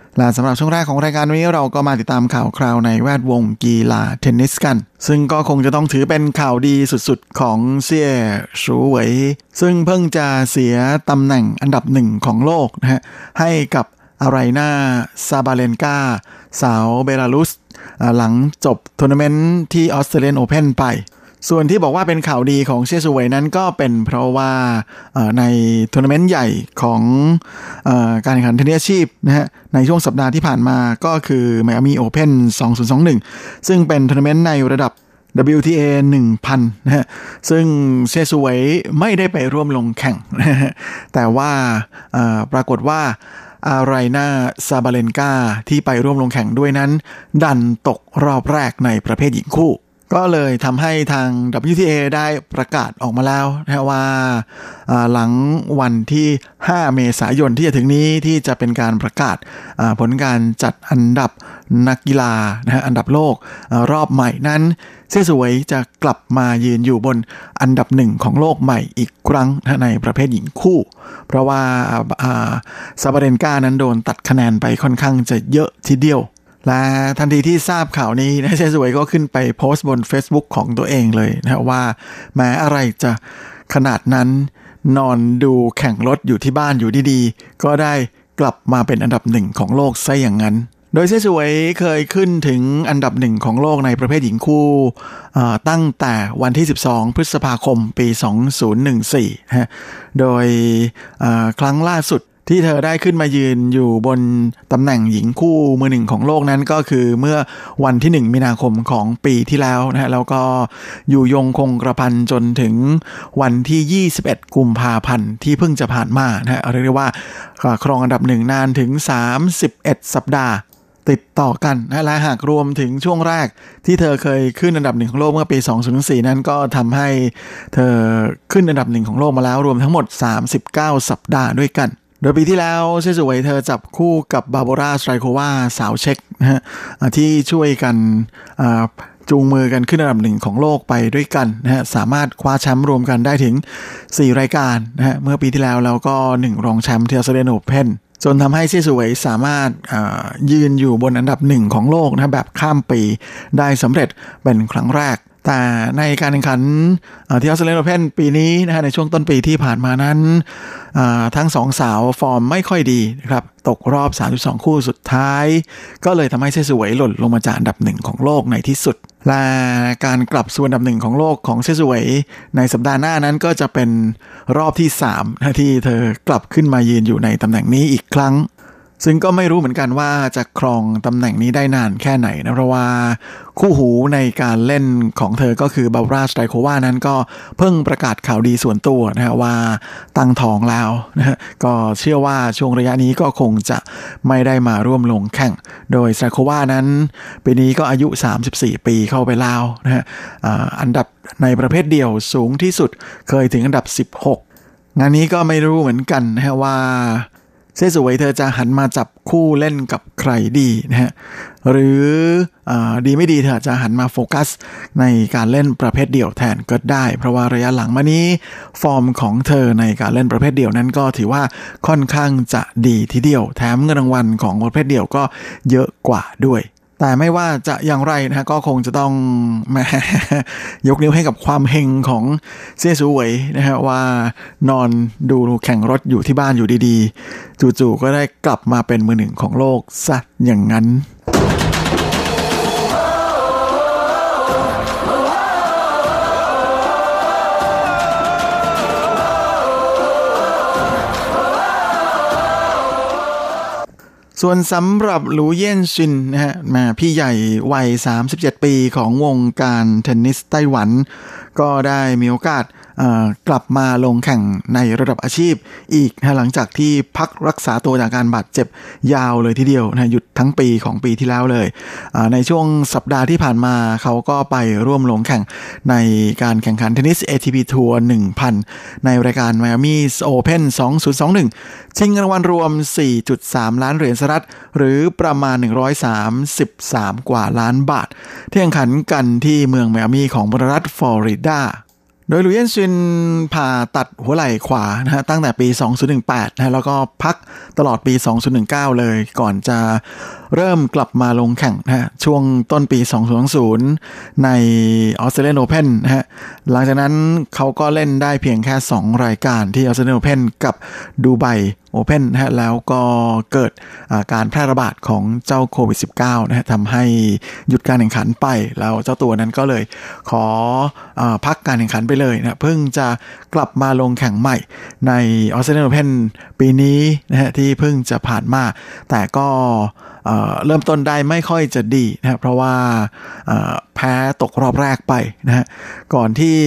และสำหรับช่วงแรกของรายการวันนี้เราก็มาติดตามข่าวคราวในแวดวงกีฬาเทนนิสกัน ซึ่งก็คงจะต้องถือเป็นข่าวดีสุดๆ ของเซี่ยสูเหวยซึ่งเพิ่งจะเสียตำแหน่งอันดับหนึ่งของโลกนะฮะให้กับอารีนาซาบาเลนกาสาวเบลารุส หลังจบทัวร์นาเมนต์ที่ออสเตรเลียนโอเพนไป ส่วนที่บอกว่าเป็นข่าวดีของเซี่ยสูเหวยนั้นก็เป็นเพราะว่าในทัวร์นาเมนต์ใหญ่ของการแข่งขันเทนนิสอาชีพนะฮะในช่วงสัปดาห์ที่ผ่านมาก็คือ Miami Open 2021 ซึ่งเป็นทัวร์นาเมนต์ในระดับ WTA 1000 นะฮะ ซึ่งเซี่ยซูเวยไม่ได้ไปร่วมลงแข่ง แต่ว่าปรากฏว่าอารีนาซาบาเลนกาที่ไปร่วมลงแข่งด้วยนั้น ดันตกรอบแรกในประเภทหญิงคู่ ก็เลยทำให้ทาง WTA ได้ประกาศออกมาแล้วนะว่าหลังวันที่ 5 เมษายนที่จะถึงนี้ที่จะเป็นการประกาศผลการจัดอันดับนักกีฬานะฮะอันดับโลกรอบใหม่นั้นเซสวยจะกลับมายืนอยู่บนอันดับหนึ่งของโลกใหม่อีกครั้งในประเภทหญิงคู่ เพราะว่าซาบาเรนกานั้นโดนตัดคะแนนไปค่อนข้างจะเยอะทีเดียว และทันทีที่ทราบข่าวนี้นะเซสวยก็ขึ้นไปโพสต์บน Facebook ของตัวเองเลยนะว่าแม้อะไรจะขนาดนั้น นอนดูแข่งรถอยู่ที่บ้านอยู่ดีๆ ก็ได้กลับมาเป็นอันดับหนึ่งของโลกซะอย่างนั้น โดยเซสวยเคยขึ้นถึงอันดับหนึ่งของโลกในประเภทหญิงคู่ตั้งแต่วันที่ 12 พฤษภาคมปี 2014ฮะโดยครั้งล่าสุด ที่เธอได้ขึ้นมายืนอยู่บนตำแหน่งหญิงคู่มือหนึ่งของโลกนั้นก็คือเมื่อวันที่ 1 มีนาคมของปีที่แล้วนะฮะแล้วก็อยู่ยงคงกระพันจนถึงวันที่ 21 กุมภาพันธ์ที่เพิ่งจะผ่านมานะฮะเรียกได้ว่าครองอันดับหนึ่งนานถึง 31 สัปดาห์ติดต่อกันนะและหากรวมถึงช่วงแรกที่เธอเคยขึ้นอันดับหนึ่งของโลกเมื่อปี 2004 นั้นก็ทำให้เธอขึ้นอันดับหนึ่งของโลกมาแล้วรวมทั้งหมด 39 สัปดาห์ด้วยกัน โดยปีที่แล้วเชสวยเธอจับคู่กับบาโบราสไตรโควาสาวเช็กนะฮะที่ช่วยกันจูงมือกันขึ้นอันดับหนึ่งของโลกไปด้วยกันนะฮะสามารถคว้าแชมป์รวมกันได้ถึง 4 รายการนะฮะเมื่อปีที่แล้วแล้วก็ 1 รองแชมป์ที่ออสเตรเลียนโอเพนจนทำให้เชสวยสามารถยืนอยู่บนอันดับหนึ่งของโลกนะแบบข้ามปีได้สำเร็จเป็นครั้งแรก แต่ในการแข่งขันที่ออสเตรเลียนโอเพนปีนี้นะฮะในช่วงต้นปีที่ผ่านมานั้น ทั้งสองสาวฟอร์มไม่ค่อยดีนะครับตกรอบ 32 คู่สุดท้าย ก็เลยทำให้เชสวยหล่นลงมาจากอันดับหนึ่งของโลกในที่สุด และการกลับสู่อันดับหนึ่งของโลกของเชสวยในสัปดาห์หน้านั้นก็จะเป็นรอบที่3นะที่เธอกลับขึ้นมายืนอยู่ในตำแหน่งนี้อีกครั้ง ซึ่งก็ไม่รู้เหมือนกันว่าจะครองตำแหน่งนี้ได้นานแค่ไหนนะเพราะว่าคู่หูในการเล่นของเธอก็คือบาราสไตรโควานั้นก็เพิ่งประกาศข่าวดีส่วนตัวนะฮะว่าตั้งท้องแล้วนะฮะก็เชื่อว่าช่วงระยะนี้ก็คงจะไม่ได้มาร่วมลงแข่ง โดยไตรโควานั้นปีนี้ก็อายุ 34 ปีเข้าไปแล้วนะฮะอันดับในประเภทเดี่ยวสูงที่สุดเคยถึงอันดับ 16 งานนี้ก็ไม่รู้เหมือนกันนะฮะว่า เซสวยเธอจะหันมาจับคู่เล่นกับใครดีนะฮะหรืออดีไม่ดีเธอจะหันมาโฟกัส ในการเล่นประเภทเดี่ยวแทนก็ได้ เพราะว่าระยะหลังมานี้ ฟอร์มของเธอในการเล่นประเภทเดี่ยวนั้นก็ถือว่าค่อนข้างจะดีทีเดียว แถมเงินรางวัลของประเภทเดี่ยวก็เยอะกว่าด้วย แต่ไม่ว่าจะอย่างไรนะก็คงจะต้องมยกนิ้วให้กับความเฮงของเซียสูเวยนะฮะว่านอนดูแข่งรถอยู่ที่บ้านอยู่ดีๆ จู่ๆก็ได้กลับมาเป็นมือหนึ่งของโลกซะอย่างนั้น ส่วนสำหรับหลูเย่นชินนะฮะมาพี่ใหญ่วัย 37 ปีของวงการเทนนิสไต้หวัน ก็ได้มีโอกาส กลับมาลงแข่งในระดับอาชีพอีกนะหลังจากที่พักรักษาตัวจากการบาดเจ็บยาวเลยทีเดียวนะหยุดทั้งปีของปีที่แล้วเลย ในช่วงสัปดาห์ที่ผ่านมาเขาก็ไปร่วมลงแข่งในการแข่งขันเทนนิส ATP ทัวร์1,000 ในรายการ Miami Open 2021 ชิงรางวัลรวม 4.3 ล้านเหรียญสหรัฐ หรือประมาณ 133 กว่าล้านบาท ที่แข่งขันกันที่เมืองไมอามีของรัฐฟลอริดา โดยลู่เยี่ยนซวินผ่าตัดหัวไหล่ขวานะฮะตั้งแต่ปี 2018นะแล้วก็พักตลอดปี 2019 เลยก่อนจะ เริ่มกลับมาลงแข่งนะฮะช่วงต้นปี 2020 ในออสเตรเลียนโอเพนนะฮะหลังจากนั้นเขาก็เล่นได้เพียงแค่ 2 รายการที่ออสเตรเลียนโอเพนกับดูไบโอเพนนะฮะแล้วก็เกิดการแพร่ระบาดของเจ้าโควิด -19 นะฮะทำให้หยุดการแข่งขันไป แล้วเจ้าตัวนั้นก็เลยขออพักการแข่งขันไปเลยนะเพิ่งจะกลับมาลงแข่งใหม่ในออสเตรเลียนโอเพนปีนี้นะฮะที่เพิ่งจะผ่านมา แต่ก็เริ่มต้นได้ไม่ค่อยจะดีนะเพราะว่าแพ้ตกรอบแรกไปนะฮะก่อนที่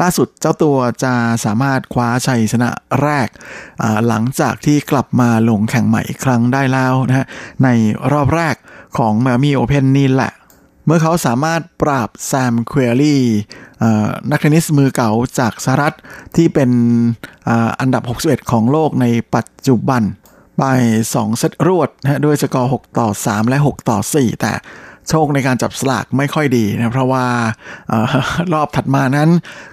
ล่าสุดเจ้าตัวจะสามารถคว้าชัยชนะแรก หลังจากที่กลับมาลงแข่งใหม่อีกครั้งได้แล้วนะฮะในรอบแรกของมามีโอเพนนี่แหละ เมื่อเขาสามารถปราบแซมควีรี่นักเทนนิสมือเก่าจากสหรัฐที่เป็นอันดับ 61 ของโลกในปัจจุบัน ไป 2 เซตรวดนะด้วยสกอร์ 6 ต่อ 3 และ 6 ต่อ 4 แต่โชคในการจับสลากไม่ค่อยดีนะ เพราะว่ารอบถัดมานั้น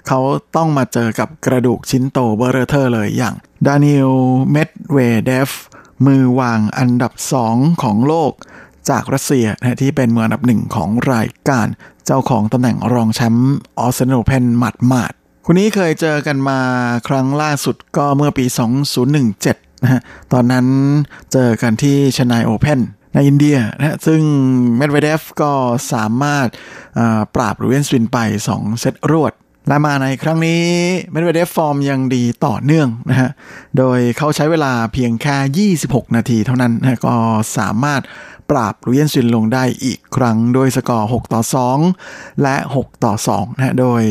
เขาต้องมาเจอกับกระดูกชิ้นโตเบ้อเร่อเท่อเลยอย่างดานีลเมดเวเดฟมือวางอันดับ 2 ของโลกจากรัสเซียนะที่เป็นมืออันดับหนึ่งของรายการเจ้าของตำแหน่งรองแชมป์ออสเตรเลียนโอเพนหมาดๆคนนี้เคยเจอกันมาครั้งล่าสุดก็เมื่อปี 2017 นะฮะตอนนั้นเจอกันที่เชนไนโอเพนในอินเดียนะซึ่งเมดเวเดฟก็สามารถปราบลู่เยี่ยนซวินไป 2 เซตรวด และมาในครั้งนี้เมดเวเดฟฟอร์มยังดีต่อเนื่องนะฮะ โดยเขาใช้เวลาเพียงแค่ 26 นาทีเท่านั้นนะก็สามารถปราบลู่เยี่ยนซวินลงได้อีกครั้ง โดยสกอร์ 6 ต่อ 2 และ 6 ต่อ2นะโดย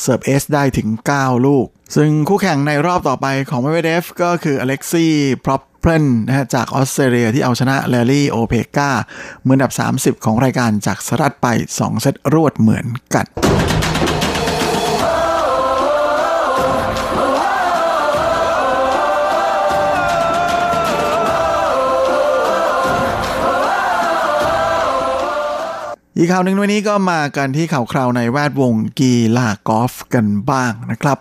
เสิร์ฟเอซได้ถึง 9 ลูก ซึ่งคู่แข่งในรอบต่อไปของเมดเวเดฟก็คืออเล็กซี่โพไพรินนะฮะจากออสเตรเลียที่เอาชนะไรลี่โอเพลกามืออันดับ 30 ของรายการจากสหรัฐไป 2 เซตรวดเหมือนกัน อีกข่าวหนึ่งวันนี้ก็มากันที่ข่าวคราวในแวดวงกีฬากอล์ฟกันบ้างนะครับ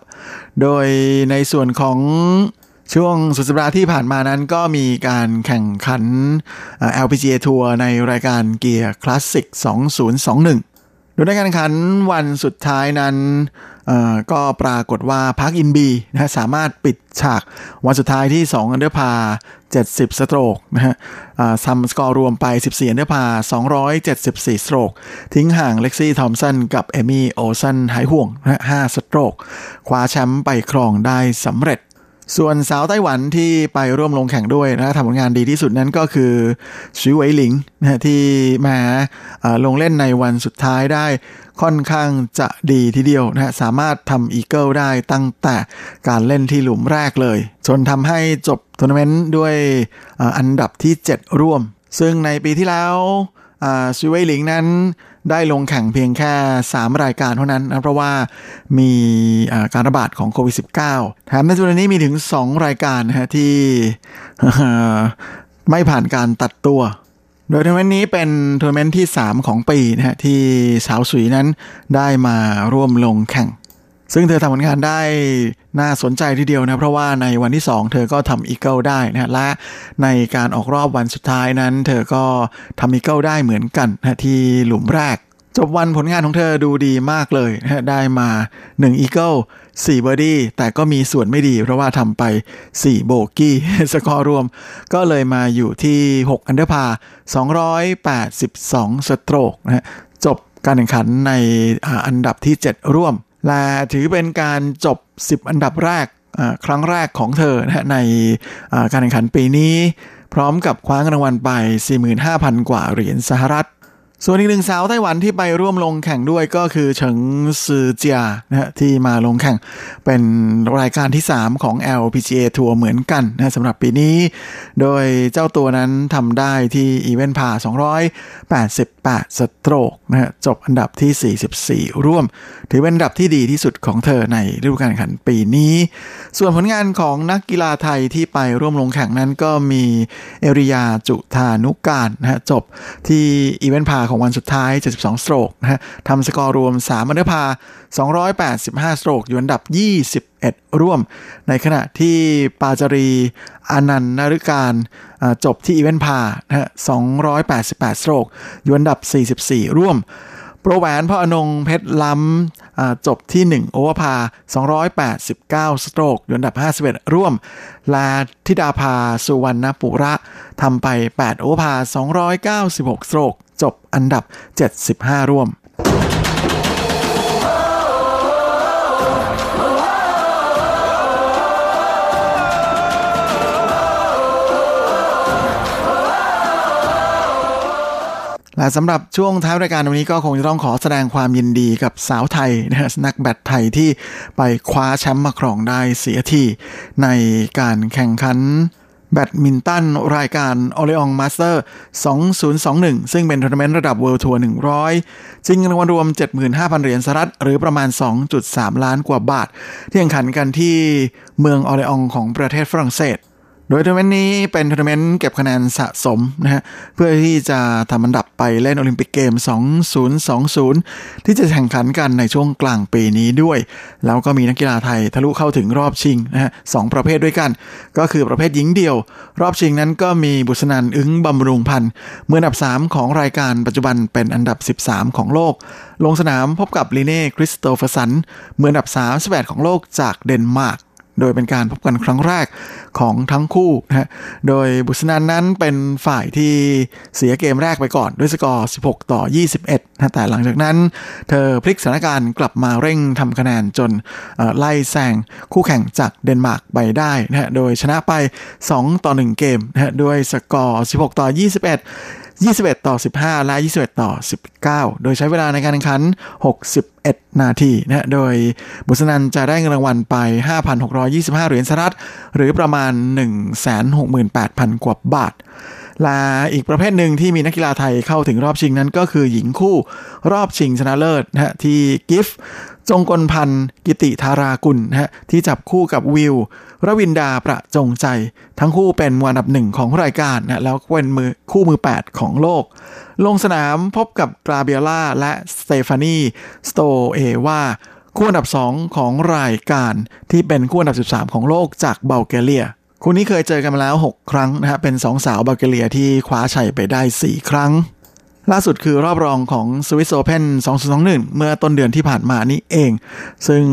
โดยในส่วนของช่วงสุดสัปดาห์ที่ผ่านมานั้นก็มีการแข่งขัน LPGA ทัวร์ในรายการเกียร์คลาสสิก 2021 โดยในการแข่งขันวันสุดท้ายนั้นก็ปรากฏว่าพักอินบีนะสามารถปิดฉากวันสุดท้ายที่ 2 อันเดอร์พาร์ 70 สโตรกนะฮะทำสกอร์รวมไป 14 อันเดอร์พาร์ 274 สโตรก ทิ้งห่างเล็กซี่ทอมป์สันกับเอมี่โอลสันหายห่วงนะ5สโตรก คว้าแชมป์ไปครองได้สำเร็จ ส่วนสาวไต้หวันที่ไปร่วมลงแข่งด้วยนะทำผลงานดีที่สุดนั้นก็คือชิวเวยหลิงนะที่มาลงเล่นในวันสุดท้ายได้ค่อนข้างจะดีทีเดียวนะฮะสามารถทำอีเกิลได้ตั้งแต่การเล่นที่หลุมแรกเลย จนทำให้จบทัวร์นาเมนต์ด้วยอันดับที่ 7 ร่วม ซึ่งในปีที่แล้วชิวเวยหลิงนั้น ได้ลงแข่งเพียงแค่ 3 รายการเท่านั้นนะเพราะว่ามีการระบาดของโควิด -19 แถมในจำนวนนี้มีถึง 2 รายการนะฮะที่ไม่ผ่านการตัดตัว โดยทัวร์นาเมนต์นี้เป็นทัวร์นาเมนต์ที่ 3 ของปีนะฮะที่สาวสุยนั้นได้มาร่วมลงแข่ง ซึ่งเธอทำผลงานได้น่าสนใจทีเดียวนะ เพราะว่าในวันที่ 2 เธอก็ทำอีเกิลได้นะและในการออกรอบวันสุดท้ายนั้น เธอก็ทำอีเกิลได้เหมือนกันนะที่หลุมแรก จบวันผลงานของเธอดูดีมากเลยนะได้มา1อีเกิล4เบอร์ดี้แต่ก็มีส่วนไม่ดี เพราะว่าทำไป 4 โบกี้สกอร์รวม ก็เลยมาอยู่ที่ 6 อันเดอร์พาร์ 282 สโตรกนะจบการแข่งขันในอันดับที่ 7 ร่วม และถือเป็นการจบ 10 อันดับแรกครั้งแรกของเธอนะในการแข่งขันปีนี้ พร้อมกับคว้ารางวัลไป 45,000 กว่าเหรียญสหรัฐ ส่วนอีกหนึ่งสาวไต้หวันที่ไปร่วมลงแข่งด้วยก็คือเฉิงซือเจียนะฮะที่มาลงแข่งเป็นรายการที่ 3 ของ LPGA ทัวร์เหมือนกันนะสำหรับปีนี้ โดยเจ้าตัวนั้นทำได้ที่อีเวนต์พา 280 8 สโตรกนะฮะจบอันดับที่ 44 ร่วม ถือเป็นอันดับที่ดีที่สุดของเธอในฤดูกาลแข่งขันปีนี้ ส่วนผลงานของนักกีฬาไทยที่ไปร่วมลงแข่งนั้นก็มีเอริยาจุธานุการนะฮะจบที่อีเวนต์พาของวันสุดท้าย 72 สโตรกนะฮะทำสกอร์รวม 3 อันดับพา 285 สโตรกอยู่อันดับ 20 21ร่วม ในขณะที่ปาจารีอนันต์นฤการจบที่อีเวนพาร์นะฮะ288 สโตรกอยู่อันดับ 44 ร่วม โปรแหวนพรอนงค์เพชรล้ำจบที่ 1 โอเวอร์พาร์ 289 สโตรกอยู่อันดับ 51 ร่วมและธิดาภาสุวรรณปุระทำไป 8 โอเวอร์พาร์ 296 สโตรกจบอันดับ 75 ร่วม และสำหรับช่วงท้ายรายการวันนี้ก็คงจะต้องขอแสดงความยินดีกับสาวไทยนะฮะนักแบดไทยที่ไปคว้าแชมป์มาครองได้เสียทีในการแข่งขันแบดมินตันรายการ o l e o n Master 2021 ซึ่งเป็นทัวร์นาเมนต์ระดับ World Tour 100 ชิงรางวัลรวม 75,000 เหรียญสหรัฐ หรือประมาณ 2.3 ล้านกว่าบาท ที่แข่งขันกันที่เมืองออร์เลอ็องของประเทศฝรั่งเศส โดยทัวร์นาเมนต์นี้เป็นทัวร์นาเมนต์เก็บคะแนนสะสมนะฮะเพื่อที่จะทำอันดับไปเล่นโอลิมปิกเกม 2020 ที่จะแข่งขันกันในช่วงกลางปีนี้ด้วย แล้วก็มีนักกีฬาไทยทะลุเข้าถึงรอบชิงนะฮะสองประเภทด้วยกัน ก็คือประเภทหญิงเดี่ยว รอบชิงนั้นก็มีบุศนันทน์อึ๊งบำรุงพันธุ์มืออันดับ 3 ของรายการปัจจุบันเป็นอันดับ 13 ของโลก ลงสนามพบกับลีเน่คริสโตเฟอร์เซนมืออันดับ 38 ของโลกจากเดนมาร์ก โดยเป็นการพบกันครั้งแรกของทั้งคู่นะฮะ โดยบุศนันทน์นั้นเป็นฝ่ายที่เสียเกมแรกไปก่อนด้วยสกอร์ 16 ต่อ 21นะแต่หลังจากนั้น เธอพลิกสถานการณ์กลับมาเร่งทำคะแนนจนไล่แซงคู่แข่งจากเดนมาร์กไปได้นะฮะ โดยชนะไป 2 ต่อ 1 เกมนะฮะ ด้วยสกอร์ 16 ต่อ 21 21 ต่อ 15 และ 21 ต่อ 19 โดยใช้เวลาในการแข่งขัน 61 นาทีนะโดยบุษนันจะได้เงินรางวัลไป 5,625 เหรียญสหรัฐ หรือประมาณ 168,000 กว่าบาท ละอีกประเภทหนึ่งที่มีนักกีฬาไทยเข้าถึงรอบชิงนั้นก็คือหญิงคู่รอบชิงชนะเลิศนะฮะที่กิฟต์จงกลพันธ์กิติธารากุลนะฮะที่จับคู่กับวิวรวินดาประจงใจ ทั้งคู่เป็นมืออันดับหนึ่งของรายการนะแล้วเป็นมือคู่มือ 8 ของโลก ลงสนามพบกับกาเบรียล่าและสเตฟานีสโตเอวาคู่อันดับ 2 ของรายการที่เป็นคู่อันดับ 13 ของโลกจากบัลแกเรีย คู่นี้เคยเจอกันมาแล้ว 6 ครั้งนะครับเป็น 2 สาวบัลแกเรียที่คว้าชัยไปได้ 4 ครั้ง ล่าสุดคือรอบรองของสวิสโอเพน2021 เมื่อต้นเดือนที่ผ่านมานี้เอง ซึ่ง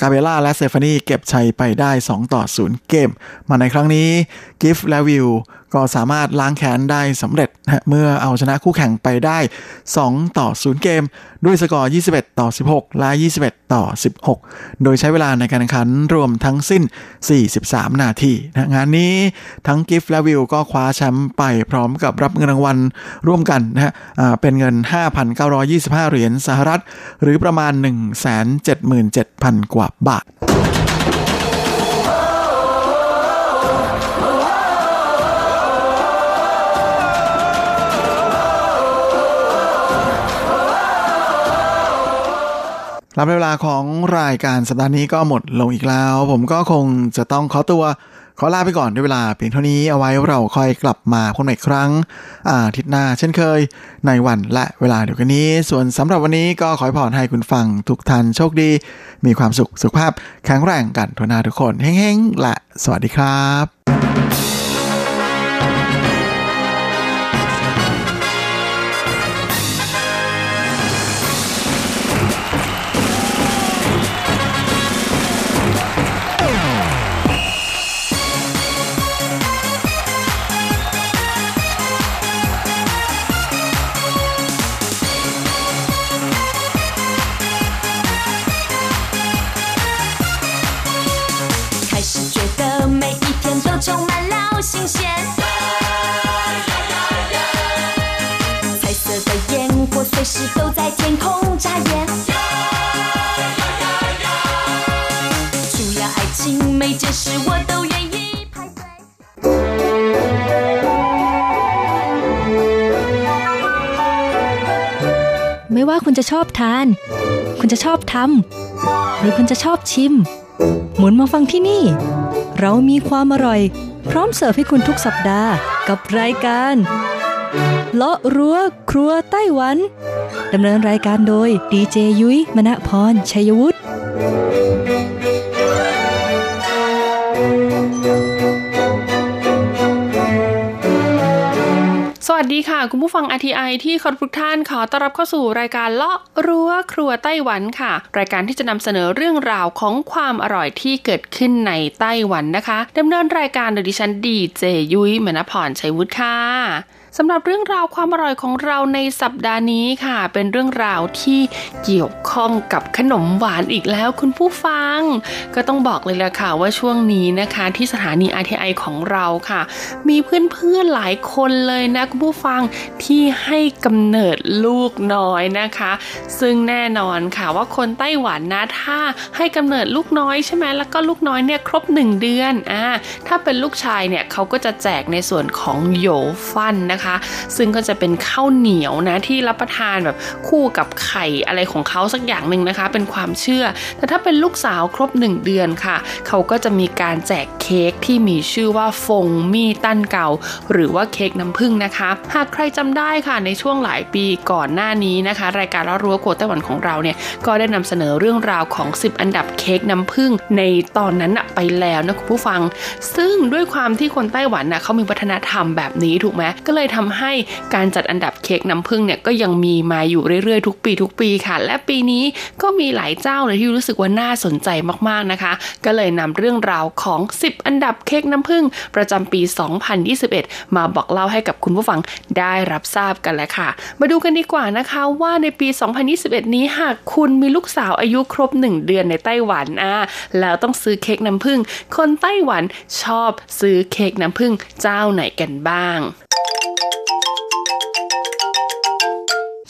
กาเบรียล่าและสเตฟานีเก็บชัยไปได้ 2 ต่อ 0 เกม มาในครั้งนี้กิฟและวิวก็สามารถล้างแค้นได้สำเร็จนะเมื่อเอาชนะคู่แข่งไปได้ 2 ต่อ 0 เกม ด้วยสกอร์ 21 ต่อ 16 และ 21 ต่อ 16 โดยใช้เวลาในการแข่งขันรวมทั้งสิ้น 43 นาทีนะงานนี้ทั้งกิฟและวิวก็คว้าแชมป์ไปพร้อมกับรับเงินรางวัลร่วมกันนะฮะเป็นเงิน 5,925 เหรียญสหรัฐ หรือประมาณ 177,000 กว่าบาท รับเวลาของรายการสัปดาห์นี้ก็หมดลงอีกแล้ว ผมก็คงจะต้องขอตัว ขอลาไปก่อนด้วยเวลาเพียงเท่านี้เอาไว้เราค่อยกลับมาพบกันใหม่อีกครั้งอาทิตย์หน้าเช่นเคย ในวันและเวลาเดียวกันนี้ ส่วนสำหรับวันนี้ก็ขอให้พรให้คุณฟังทุกท่านโชคดี มีความสุขสุขภาพแข็งแรงกันทุกนาทุกคนเฮ้งๆและสวัสดีครับ 时都在天空眨眼。除了爱情，每件事我都愿意排队。 ไม่ว่าคุณจะชอบทาน คุณจะชอบทำหรือคุณจะชอบชิม หมุนมาฟังที่นี่ เรามีความอร่อย พร้อมเสิร์ฟให้คุณทุกสัปดาห์กับรายการเลาะรั้วครัวไต้หวัน ดำเนินรายการโดยดีเจยุ้ยมณพร ชัยวุฒิสวัสดีค่ะ คุณผู้ฟัง RTI ที่คารพทุกท่านขอต้อนรับเข้าสู่รายการเลาะรั้วครัวไต้หวันค่ะ รายการที่จะนำเสนอเรื่องราวของความอร่อยที่เกิดขึ้นในไต้หวันนะคะดำเนินรายการโดยดิฉันดีเจยุ้ยมณพรชัยวุฒิค่ะ สำหรับเรื่องราวความอร่อยของเราในสัปดาห์นี้ค่ะ เป็นเรื่องราวที่เกี่ยวข้องกับขนมหวานอีกแล้วคุณผู้ฟัง ก็ต้องบอกเลยละค่ะว่าช่วงนี้นะคะ ที่สถานี RTI ของเราค่ะ มีเพื่อนๆหลายคนเลยนะคุณผู้ฟังที่ให้กำเนิดลูกน้อยนะคะ ซึ่งแน่นอนค่ะว่าคนไต้หวันนะถ้าให้กำเนิดลูกน้อยใช่ไหมแล้วก็ลูกน้อยเนี่ยครบ 1 เดือนอ่าถ้าเป็นลูกชายเนี่ยเขาก็จะแจกในส่วนของโหยฟันนะคะซึ่งก็จะเป็นข้าวเหนียวนะที่รับประทานแบบคู่กับไข่อะไรของเขาสักอย่างหนึ่งนะคะ เป็นความเชื่อ แต่ถ้าเป็นลูกสาวครบ 1 เดือนค่ะ เขาก็จะมีการแจกเค้กที่มีชื่อว่าฟงมี่ตั้นเก่า หรือว่าเค้กน้ำผึ้งนะคะ หากใครจำได้ค่ะในช่วงหลายปีก่อนหน้านี้นะคะ รายการละรั้วโกไต้หวันของเราเนี่ยก็ได้นำเสนอเรื่องราวของ 10 อันดับเค้กน้ำผึ้งในตอนนั้นไปแล้วนะคุณผู้ฟัง ซึ่งด้วยความที่คนไต้หวันนะเขามีวัฒนธรรมแบบนี้ถูกไหมก็เลยทำให้การจัดอันดับเค้กน้ำผึ้งเนี่ยก็ยังมีมาอยู่เรื่อยๆทุกปีทุกปีค่ะ และปีนี้ก็มีหลายเจ้าเลยที่รู้สึกว่าน่าสนใจมากๆนะคะ ก็เลยนำเรื่องราวของ 10 อันดับเค้กน้ำผึ้งประจำปี 2021 มาบอกเล่าให้กับคุณผู้ฟังได้รับทราบกันแล้วค่ะ มาดูกันดีกว่านะคะว่าในปี 2021 นี้หากคุณมีลูกสาวอายุครบ 1 เดือนในไต้หวันอะแล้วต้องซื้อเค้กน้ำผึ้งคนไต้หวันชอบซื้อเค้กน้ำผึ้งเจ้าไหนกันบ้าง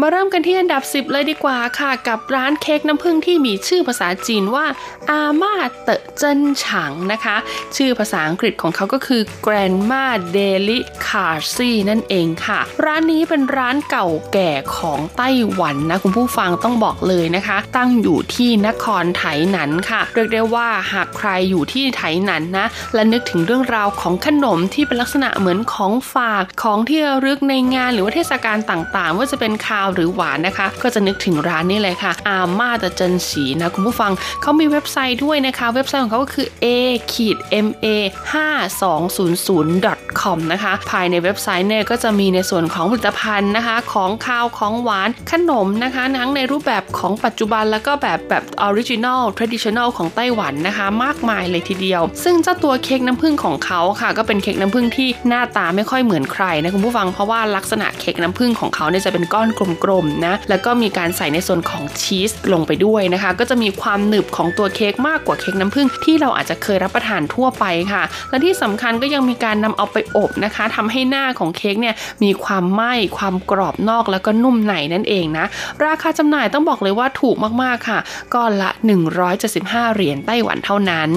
มาเริ่มกันที่อันดับ 10 เลยดีกว่าค่ะ กับร้านเค้กน้ำผึ้งที่มีชื่อภาษาจีนว่า อาม่าเตะเจินฉางนะคะ ชื่อภาษาอังกฤษของเขาก็คือ Grandma Deli c a r c y นั่นเองค่ะ ร้านนี้เป็นร้านเก่าแก่ของไต้หวันนะ คุณผู้ฟังต้องบอกเลยนะคะ ตั้งอยู่ที่นครไถหนันค่ะ เรียกได้ว่าหากใครอยู่ที่ไถหนันนะ และนึกถึงเรื่องราวของขนมที่เป็นลักษณะเหมือนของฝากของที่ระลึกในงานหรือว่าเทศกาลต่างๆ ว่าจะเป็นคาวหรือหวานนะคะ ก็จะนึกถึงร้านนี้เลยค่ะ อาม่าตะเจินฉีนะคุณผู้ฟังเขามีเว็บไซต์ด้วยนะคะ เว็บไซต์ของเขาก็คือ a ขีด ma 5200 com นะคะ ภายในเว็บไซต์เนี่ยก็จะมีในส่วนของผลิตภัณฑ์นะคะ ของคาวของหวานขนมนะคะทั้งในรูปแบบของปัจจุบันแล้วก็แบบแบบออริจินอล traditional ของไต้หวันนะคะ มากมายเลยทีเดียว ซึ่งเจ้าตัวเค้กน้ำผึ้งของเขาค่ะ ก็เป็นเค้กน้ำผึ้งที่หน้าตาไม่ค่อยเหมือนใครนะคุณผู้ฟังเพราะว่าลักษณะเค้กน้ำผึ้งของเขาเนี่ยจะเป็นก้อนกลมๆนะ แล้วก็มีการใส่ในส่วนของชีสลงไปด้วยนะคะ ก็จะมีความหนึบของตัวเค้กมากกว่าเค้กน้ำผึ้งที่เราอาจจะเคยรับประทานทั่วไปค่ะ และที่สำคัญก็ยังมีการนำเอาไปอบนะคะทำให้หน้าของเค้กเนี่ยมีความไหม้ความกรอบนอกแล้วก็นุ่มในนั่นเองนะ ราคาจำหน่ายต้องบอกเลยว่าถูกมากๆค่ะก้อนละ 175 เหรียญไต้หวันเท่านั้น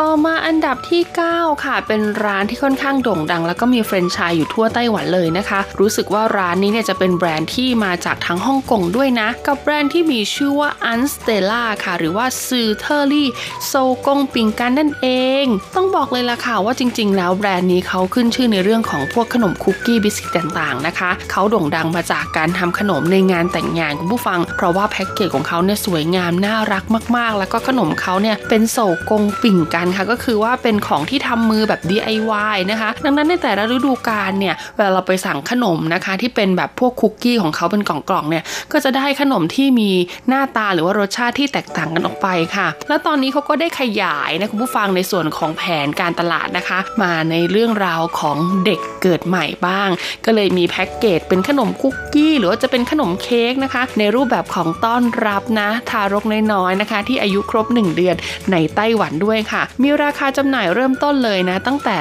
ต่อมาอันดับที่ 9 ค่ะ เป็นร้านที่ค่อนข้างโด่งดัง แล้วก็มีแฟรนไชส์อยู่ทั่วไต้หวันเลยนะคะ รู้สึกว่าร้านนี้เนี่ยจะเป็นแบรนด์ที่มาจากทางฮ่องกงด้วยนะ กับแบรนด์ที่มีชื่อว่า u n s t e l l a ค่ะ หรือว่าซือเทอรี่โซกงปิงกันนั่นเอง ต้องบอกเลยล่ะค่ะว่าจริง ๆ แล้วแบรนด์นี้เขาขึ้นชื่อในเรื่องของพวกขนมคุกกี้บิสกิตต่างๆนะคะเขาโด่งดังมาจากการทำขนมในงานแต่งงานคุณผู้ฟัง เพราะว่าแพ็กเกจของเขาเนี่ยสวยงามน่ารักมากๆ แล้วก็ขนมเขาเนี่ยเป็นโซกงปิ่งกันค่ะก็คือว่าเป็นของที่ทำมือแบบ DIY นะคะ ดังนั้นในแต่ละฤดูกาลเนี่ยเวลาเราไปสั่งขนมนะคะ ที่เป็นแบบพวกคุกกี้ของเขาเป็นกล่องๆเนี่ยก็จะได้ขนมที่มีหน้าตาหรือว่ารสชาติที่แตกต่างกันออกไปค่ะ แล้วตอนนี้เขาก็ได้ขยายนะคุณผู้ฟังในส่วนของแผนการตลาดนะคะ มาในเรื่องราวของเด็กเกิดใหม่บ้าง ก็เลยมีแพ็กเกจเป็นขนมคุกกี้ หรือว่าจะเป็นขนมเค้กนะคะ ในรูปแบบของต้อนรับนะทารกน้อยๆนะคะ ที่อายุครบ 1 เดือนในไต้หวันด้วยค่ะมีราคาจำหน่ายเริ่มต้นเลยนะ ตั้งแต่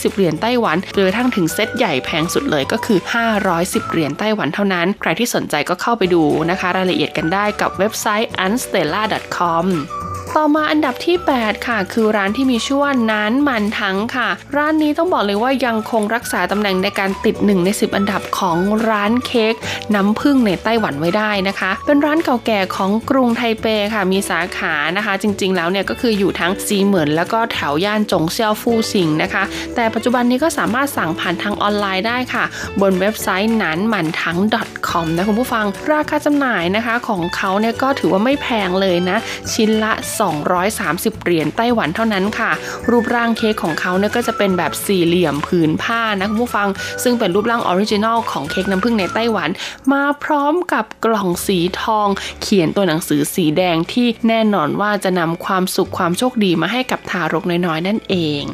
220 เหรียญไต้หวันจนกระทั่งถึงเซตใหญ่แพงสุดเลยก็คือ 510 เหรียญไต้หวันเท่านั้น ใครที่สนใจก็เข้าไปดูนะคะ รายละเอียดกันได้กับเว็บไซต์ unstella.com ต่อมาอันดับที่ 8 ค่ะ คือร้านที่มีชื่อว่านานมันทั้งค่ะ ร้านนี้ต้องบอกเลยว่ายังคงรักษาตำแหน่งในการติด 1 ใน 10 อันดับของร้านเค้กน้ำผึ้งในไต้หวันไว้ได้นะคะ เป็นร้านเก่าแก่ของกรุงไทเปค่ะมีสาขานะคะ จริง ๆ แล้วเนี่ยก็คืออยู่ทั้งซีเหมินแล้วก็แถวย่านจงเซียวฟูซิงนะคะ แต่ปัจจุบันนี้ก็สามารถสั่งผ่านทางออนไลน์ได้ค่ะ บนเว็บไซต์นันมันทั้ง .com นะคุณผู้ฟัง ราคาจำหน่ายนะคะของเขาเนี่ยก็ถือว่าไม่แพงเลยนะ ชิ้นละ230 เหรียญไต้หวันเท่านั้นค่ะ รูปร่างเค้กของเขาเนี่ยก็จะเป็นแบบสี่เหลี่ยมผืนผ้านะคุณผู้ฟัง ซึ่งเป็นรูปร่าง original ของเค้กน้ำผึ้งในไต้หวัน มาพร้อมกับกล่องสีทอง เขียนตัวหนังสือสีแดงที่แน่นอนว่าจะนำความสุขความโชคดีมาให้กับทารกน้อยๆ นั่นเอง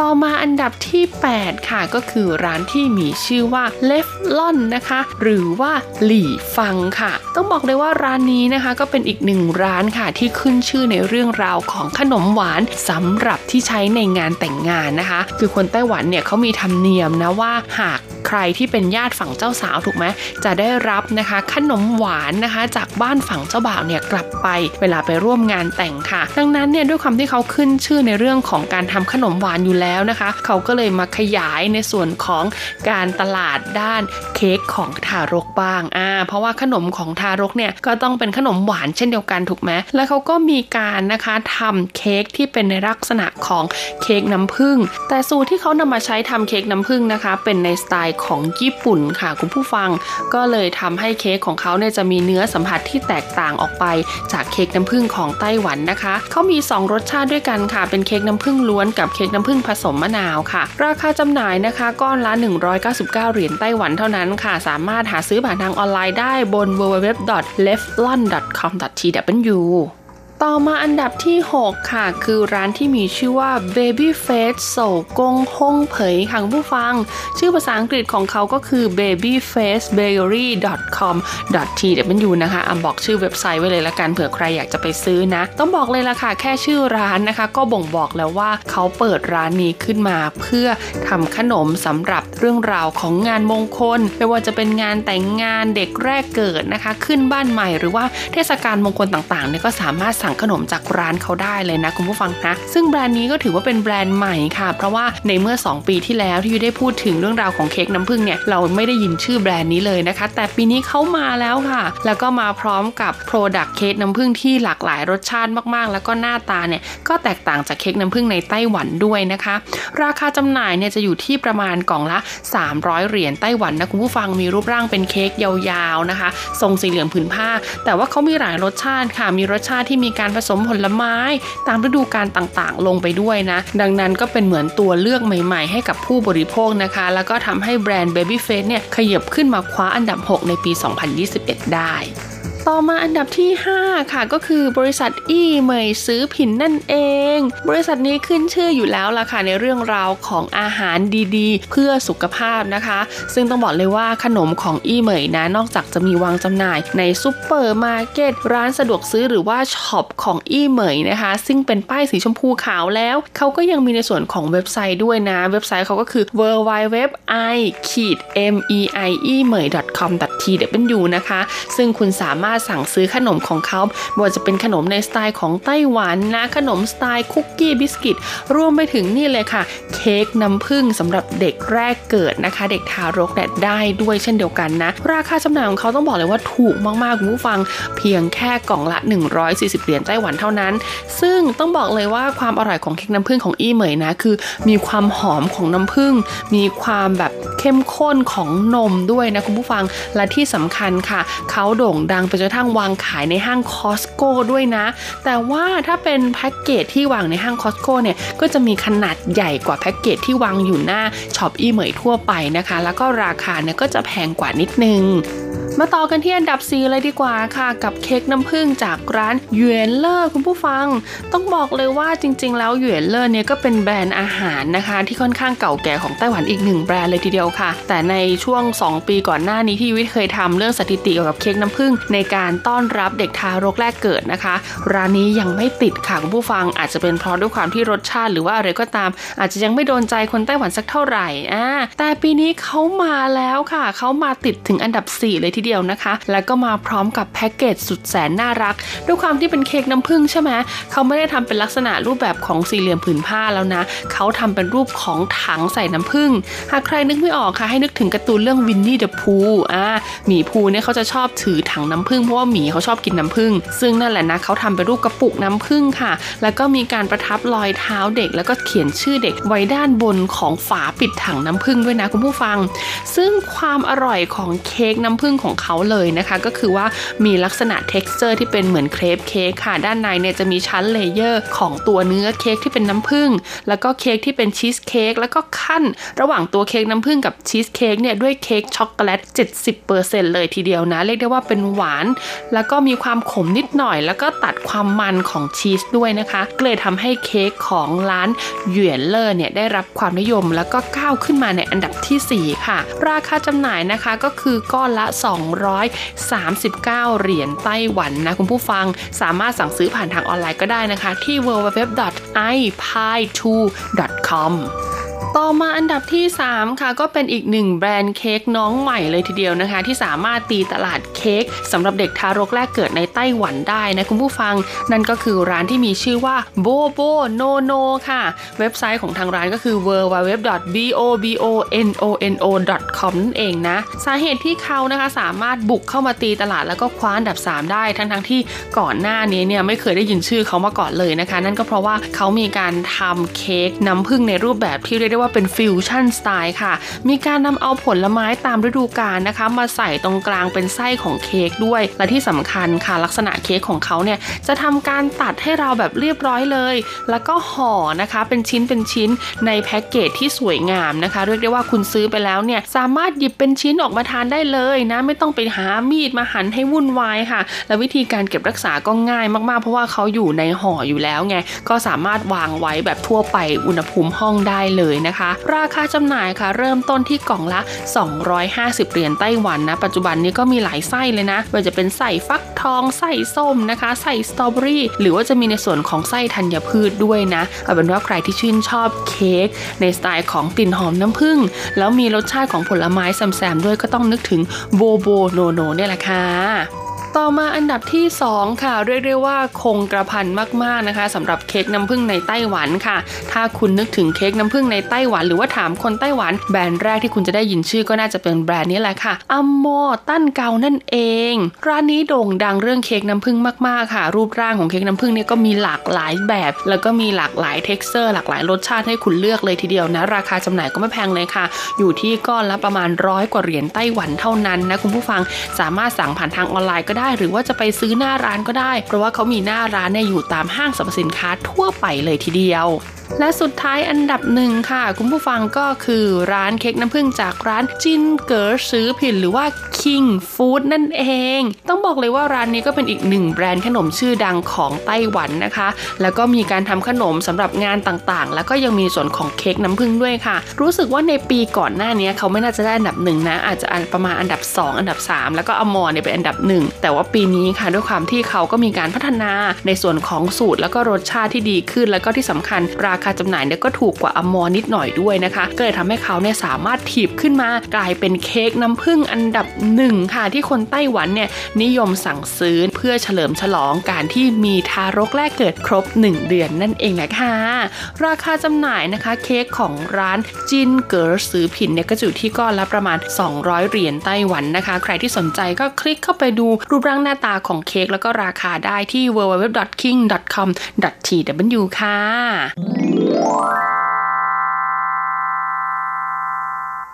ต่อมาอันดับที่ 8 ค่ะก็คือร้านที่มีชื่อว่าเลฟลอนนะคะ หรือว่าหลี่ฟังค่ะ ต้องบอกเลยว่าร้านนี้นะคะ ก็เป็นอีกหนึ่งร้านค่ะที่ขึ้นชื่อในเรื่องราวของขนมหวานสำหรับที่ใช้ในงานแต่งงานนะคะ คือคนไต้หวันเนี่ยเขามีธรรมเนียมนะว่าหากใครที่เป็นญาติฝั่งเจ้าสาวถูกไหมจะได้รับนะคะขนมหวานนะคะ จากบ้านฝั่งเจ้าบ่าวเนี่ยกลับไปเวลาไปร่วมงานแต่งค่ะ ดังนั้นเนี่ยด้วยความที่เขาขึ้นชื่อในเรื่องของการทำขนมหวานอยู่แล้วนะคะ เขาก็เลยมาขยายในส่วนของการตลาดด้านเค้กของทารกบ้างอ่าเพราะว่าขนมของทารกเนี่ยก็ต้องเป็นขนมหวานเช่นเดียวกันถูกไหมแล้วเขาก็มีการนะคะทำเค้กที่เป็นในลักษณะของเค้กน้ำผึ้งแต่สูตรที่เขานำมาใช้ทำเค้กน้ำผึ้งนะคะ เป็นในสไตล์ของญี่ปุ่นค่ะคุณผู้ฟัง ก็เลยทำให้เค้กของเขาเนี่ยจะมีเนื้อสัมผัสที่แตกต่างออกไป จากเค้กน้ำผึ้งของไต้หวันนะคะเขามี 2 รสชาติด้วยกันค่ะ เป็นเค้กน้ำผึ้งล้วนกับเค้กน้ำผึ้งผสมมะนาวค่ะ ราคาจำหน่ายนะคะก้อนละ 199 เหรียญไต้หวันเท่านั้นค่ะ สามารถหาซื้อผ่านทางออนไลน์ได้บน www.leflon.com.tw ต่อมาอันดับที่ 6 ค่ะ คือร้านที่มีชื่อว่า Baby Face โซกงฮงเผยค่ะคุณผู้ฟัง ชื่อภาษาอังกฤษของเขาก็คือ babyfacebakery.com.tw นะคะอำบอกชื่อเว็บไซต์ไว้เลยละกันเผื่อใครอยากจะไปซื้อนะ ต้องบอกเลยละค่ะ แค่ชื่อร้านนะคะ ก็บ่งบอกแล้วว่าเขาเปิดร้านนี้ขึ้นมา เพื่อทำขนมสำหรับเรื่องราวของงานมงคล ไม่ว่าจะเป็นงานแต่งงานเด็กแรกเกิดนะคะ ขึ้นบ้านใหม่หรือว่าเทศกาลมงคลต่างๆเนี่ยก็สามารถสั่งขนมจากร้านเขาได้เลยนะคุณผู้ฟังนะ ซึ่งแบรนด์นี้ก็ถือว่าเป็นแบรนด์ใหม่ค่ะ เพราะว่าในเมื่อ 2 ปีที่แล้วที่ยูได้พูดถึงเรื่องราวของเค้กน้ำผึ้งเนี่ยเราไม่ได้ยินชื่อแบรนด์นี้เลยนะคะ แต่ปีนี้เขามาแล้วค่ะ แล้วก็มาพร้อมกับ product เค้กน้ำผึ้งที่หลากหลายรสชาติมากๆ แล้วก็หน้าตาเนี่ยก็แตกต่างจากเค้กน้ำผึ้งในไต้หวันด้วยนะคะ ราคาจำหน่ายเนี่ยจะอยู่ที่ประมาณกล่องละ 300 เหรียญไต้หวันนะคุณผู้ฟังมีรูปร่างเป็นเค้กยาวๆนะคะ ทรงสี่เหลี่ยมผืนผ้า แต่ว่าเขามีหลายรสชาติค่ะมีรสชาติที่มีการผสมผลไม้ ตามฤดูกาลต่างๆ ลงไปด้วยนะ ดังนั้นก็เป็นเหมือนตัวเลือกใหม่ๆ ให้กับผู้บริโภคนะคะ แล้วก็ทำให้แบรนด์ Babyface เนี่ยขยับขึ้นมาคว้าอันดับ 6 ในปี 2021 ได้ ต่อมาอันดับที่ 5 ค่ะก็คือบริษัทอี้เหมยซื้อผินนั่นเอง บริษัทนี้ขึ้นชื่ออยู่แล้วล่ะค่ะในเรื่องราวของอาหารดีๆ เพื่อสุขภาพนะคะ ซึ่งต้องบอกเลยว่าขนมของอี้เหมยนะนอกจากจะมีวางจำหน่ายในซุปเปอร์มาร์เก็ตร้านสะดวกซื้อหรือว่าช็อปของอี้เหมยนะคะ ซึ่งเป็นป้ายสีชมพูขาวแล้วเขาก็ยังมีในส่วนของเว็บไซต์ด้วยนะ เว็บไซต์เขาก็คือ w w w i m e i e m e i c o m t w นะคะ ซึ่งคุณสามารถสั่งซื้อขนมของเขาไม่ว่าจะเป็นขนมในสไตล์ของไต้หวันนะขนมสไตล์คุกกี้บิสกิตรวมไปถึงนี่เลยค่ะ เค้กน้ำผึ้งสำหรับเด็กแรกเกิดนะคะ เด็กทารกเนี่ยได้ด้วยเช่นเดียวกันนะ ราคาจำหน่ายของเขาต้องบอกเลยว่าถูกมากๆคุณผู้ฟัง เพียงแค่กล่องละ 140 เหรียญไต้หวันเท่านั้น ซึ่งต้องบอกเลยว่าความอร่อยของเค้กน้ำผึ้งของอี้เหมยนะคือ มีความหอมของน้ำผึ้งมีความแบบเข้มข้นของนมด้วยนะคุณผู้ฟังและที่สำคัญค่ะ เขาโด่งดังไปจนระทั่งวางขายในห้างคอสโก้ด้วยนะ แต่ว่าถ้าเป็นแพ็กเกจที่วางในห้างคอสโก้เนี่ยก็จะมีขนาดใหญ่กว่าแพ็กเกจที่วางอยู่หน้าช็อปอี้เหมยทั่วไปนะคะ แล้วก็ราคาเนี่ยก็จะแพงกว่านิดนึง มาต่อกันที่อันดับ4เลยดีกว่าค่ะ กับเค้กน้ำผึ้งจากร้านหยวนเลอร์คุณผู้ฟัง ต้องบอกเลยว่าจริง ๆ แล้วหยวนเลอร์เนี่ยก็เป็นแบรนด์อาหารนะคะ ที่ค่อนข้างเก่าแก่ของไต้หวันอีกหนึ่งแบรนด์เลยทีเดียวค่ะ แต่ในช่วง 2 ปีก่อนหน้านี้ที่วิทย์เคยทำเรื่องสถิติเกี่ยวกับเค้กน้ำผึ้งในการต้อนรับเด็กทารกแรกเกิดนะคะ ร้านนี้ยังไม่ติดค่ะคุณผู้ฟังอาจจะเป็นเพราะด้วยความที่รสชาติหรือว่าอะไรก็ตาม อาจจะยังไม่โดนใจคนไต้หวันสักเท่าไหร่อ่าแต่ปีนี้เขามาแล้วค่ะเขามาติดถึงอันดับ4เลยทีเดียวนะคะ แล้วก็มาพร้อมกับแพ็กเกจสุดแสนน่ารัก ด้วยความที่เป็นเค้กน้ำผึ้งใช่ไหมเขาไม่ได้ทำเป็นลักษณะรูปแบบของสี่เหลี่ยมผืนผ้าแล้วนะ เขาทำเป็นรูปของถังใส่น้ำผึ้ง หากใครนึกไม่ออกค่ะ ให้นึกถึงการ์ตูนเรื่องวินนี่เดอะพูอ่าหมีพูเนี่ยเขาจะชอบถือถังน้ำผึ้งเพราะว่าหมีเขาชอบกินน้ำผึ้ง ซึ่งนั่นแหละนะเขาทำเป็นรูปกระปุกน้ำผึ้งค่ะ แล้วก็มีการประทับรอยเท้าเด็ก แล้วก็เขียนชื่อเด็กไว้ด้านบนของฝาปิดถังน้ำผึ้งด้วยนะคุณผู้ฟัง ซึ่งความอร่อยของเค้กน้ำผึ้งของเขาเลยนะคะ ก็คือว่ามีลักษณะ t e x t อร์ที่เป็นเหมือนเครปเค้กค่ะ ด้านในเนี่ยจะมีชั้น layer ของตัวเนื้อเค้กที่เป็นน้ำผึ้งแล้วก็เค้กที่เป็นชีสเค้กแล้วก็คั่นระหว่างตัวเค้กน้ำผึ้งกับชีสเค้กเนี่ยด้วยเค้กช็อกโกแลต 70%เลยทีเดียวนะ เรียกได้ว่าเป็นหวาน แล้วก็มีความขมนิดหน่อย แล้วก็ตัดความมันของชีสด้วยนะคะก็เลยทำให้เค้กของร้านหยวนเลอร์เนี่ยได้รับความนิยมแล้วก็ก้าวขึ้นมาในอันดับทีสี่4 ค่ะ ราคาจำหน่ายนะคะก็คือก้อนละ239 เหรียญไต้หวันนะคุณผู้ฟังสามารถสั่งซื้อผ่านทางออนไลน์ก็ได้นะคะ ที่ www.ipi2.com ต่อมาอันดับที่ 3 ค่ะ ก็เป็นอีกหนึ่งแบรนด์เค้กน้องใหม่เลยทีเดียวนะคะ ที่สามารถตีตลาดเค้กสำหรับเด็กทารกแรกเกิดในไต้หวันได้นะคุณผู้ฟัง นั่นก็คือร้านที่มีชื่อว่า Bobo No No ค่ะ เว็บไซต์ของทางร้านก็คือ www.bobonono.com นั่นเองนะ สาเหตุที่เขานะคะสามารถบุกเข้ามาตีตลาดแล้วก็คว้าอันดับ 3 ได้ทั้งทั้งๆที่ก่อนหน้านี้เนี่ยไม่เคยได้ยินชื่อเขามาก่อนเลยนะคะ นั่นก็เพราะว่าเขามีการทำเค้กน้ำผึ้งในรูปแบบที่เรียกได้ว่าเป็น fusion style ค่ะ มีการนำเอาผลไม้ตามฤดูกาลนะคะ มาใส่ตรงกลางเป็นไส้ของเค้กด้วย และที่สำคัญค่ะ ลักษณะเค้กของเขาเนี่ยจะทำการตัดให้เราแบบเรียบร้อยเลย แล้วก็ห่อนะคะเป็นชิ้นเป็นชิ้นในแพ็กเกจที่สวยงามนะคะ เรียกได้ว่าคุณซื้อไปแล้วเนี่ยสามารถหยิบเป็นชิ้นออกมาทานได้เลยนะไม่ต้องไปหามีดมาหั่นให้วุ่นวายค่ะ และวิธีการเก็บรักษาก็ง่ายมากๆ เพราะว่าเขาอยู่ในห่ออยู่แล้วไงก็สามารถวางไว้แบบทั่วไปอุณหภูมิห้องได้เลยนะคะ ราคาจำหน่ายค่ะ เริ่มต้นที่กล่องละ 250 เหรียญไต้หวันนะ ปัจจุบันนี้ก็มีหลายไส้เลยนะว่าจะเป็นไส้ฟักทองไส้ส้มนะคะไส้สตรอเบอรี่หรือว่าจะมีในส่วนของไส้ธัญพืชด้วยนะเอาเป็นว่าใครที่ชื่นชอบเค้กในสไตล์ของกลิ่นหอมน้ำผึ้งแล้วมีรสชาติของผลไม้แซมๆด้วยก็ต้องนึกถึงโบโบโนโนเนี่ยแหละค่ะ ต่อมาอันดับที่ 2 ค่ะ เรียกได้ว่าคงกระพันมากๆนะคะสำหรับเค้กน้ำผึ้งในไต้หวันค่ะ ถ้าคุณนึกถึงเค้กน้ำผึ้งในไต้หวัน หรือว่าถามคนไต้หวัน แบรนด์แรกที่คุณจะได้ยินชื่อก็น่าจะเป็นแบรนด์นี้แหละค่ะอัมโมตั้นเกานั่นเอง ร้านนี้โด่งดังเรื่องเค้กน้ำผึ้งมากๆค่ะ รูปร่างของเค้กน้ำผึ้งเนี่ยก็มีหลากหลายแบบ แล้วก็มีหลากหลาย texture หลากหลายรสชาติให้คุณเลือกเลยทีเดียวนะ ราคาจำหน่ายก็ไม่แพงเลยค่ะ อยู่ที่ก้อนละประมาณร้อยกว่าเหรียญไต้หวันเท่านั้นนะคุณผู้ฟังสามารถสั่งผ่านทางออนไลน์ก็ได้หรือว่าจะไปซื้อหน้าร้านก็ได้ เพราะว่าเขามีหน้าร้านเนี่ยอยู่ตามห้างสรรพสินค้าทั่วไปเลยทีเดียวและสุดท้ายอันดับหนึ่งค่ะ คุณผู้ฟังก็คือร้านเค้กน้ำผึ้งจากร้านจินเก๋อซื้อผินหรือว่า King Food นั่นเอง ต้องบอกเลยว่าร้านนี้ก็เป็นอีกหนึ่งแบรนด์ขนมชื่อดังของไต้หวันนะคะ แล้วก็มีการทำขนมสำหรับงานต่างๆ แล้วก็ยังมีส่วนของเค้กน้ำผึ้งด้วยค่ะ รู้สึกว่าในปีก่อนหน้านี้เขาไม่น่าจะได้อันดับหนึ่งนะ อาจจะประมาณอันดับ 2 อันดับ 3 แล้วก็อมอเนี่ยเป็นอันดับหนึ่งแต่ว่าปีนี้ค่ะด้วยความที่เขาก็มีการพัฒนาในส่วนของสูตรแล้วก็รสชาติที่ดีขึ้น แล้วก็ที่สำคัญราราคาจำหน่ายเนี่ยก็ถูกกว่าอมอนิดหน่อยด้วยนะคะ ก็เลยทำให้เขาเนี่ยสามารถถีบขึ้นมากลายเป็นเค้กน้ำผึ้งอันดับหนึ่งค่ะที่คนไต้หวันเนี่ยนิยมสั่งซื้อเพื่อเฉลิมฉลองการที่มีทารกแรกเกิดครบ 1 เดือนนั่นเองแหละค่ะราคาจำหน่ายนะคะเค้กของร้านจินเก๋อซื้อผินเนี่ยก็อยู่ที่ก้อนละประมาณ 200 เหรียญไต้หวันนะคะ ใครที่สนใจก็คลิกเข้าไปดูรูปร่างหน้าตาของเค้กแล้วก็ราคาได้ที่ www.king.com.tw ค่ะ Música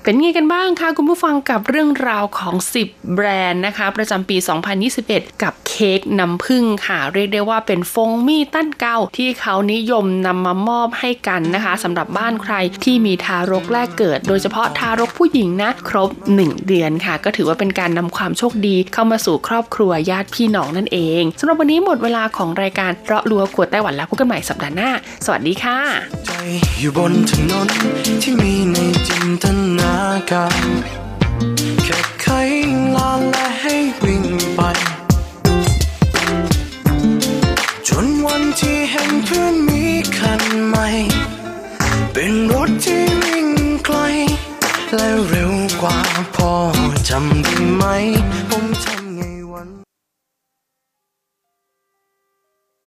เป็นไงกันบ้างคะคุณผู้ฟังกับเรื่องราวของ 10 แบรนด์นะคะ ประจำปี 2021 กับเค้กน้ำผึ้งค่ะ เรียกได้ว่าเป็นฟงมี่ตั้นเกาที่เขานิยมนำมามอบให้กันนะคะสำหรับบ้านใครที่มีทารกแรกเกิด โดยเฉพาะทารกผู้หญิงนะ ครบ 1 เดือนค่ะ ก็ถือว่าเป็นการนำความโชคดีเข้ามาสู่ครอบครัวญาติพี่น้องนั่นเองสำหรับวันนี้หมดเวลาของรายการเราะลัวขวดไต้หวันแล้วพบกันใหม่สัปดาห์หน้า สวัสดีค่ะใจอยู่บนถนนที่มีในจินตนาากันแค่เคยลาและให้วิ่งไป จนวันที่เห็นเพื่อนมีคันใหม่ เป็นรถที่วิ่งไกล และเร็วกว่าพอจำได้ไหม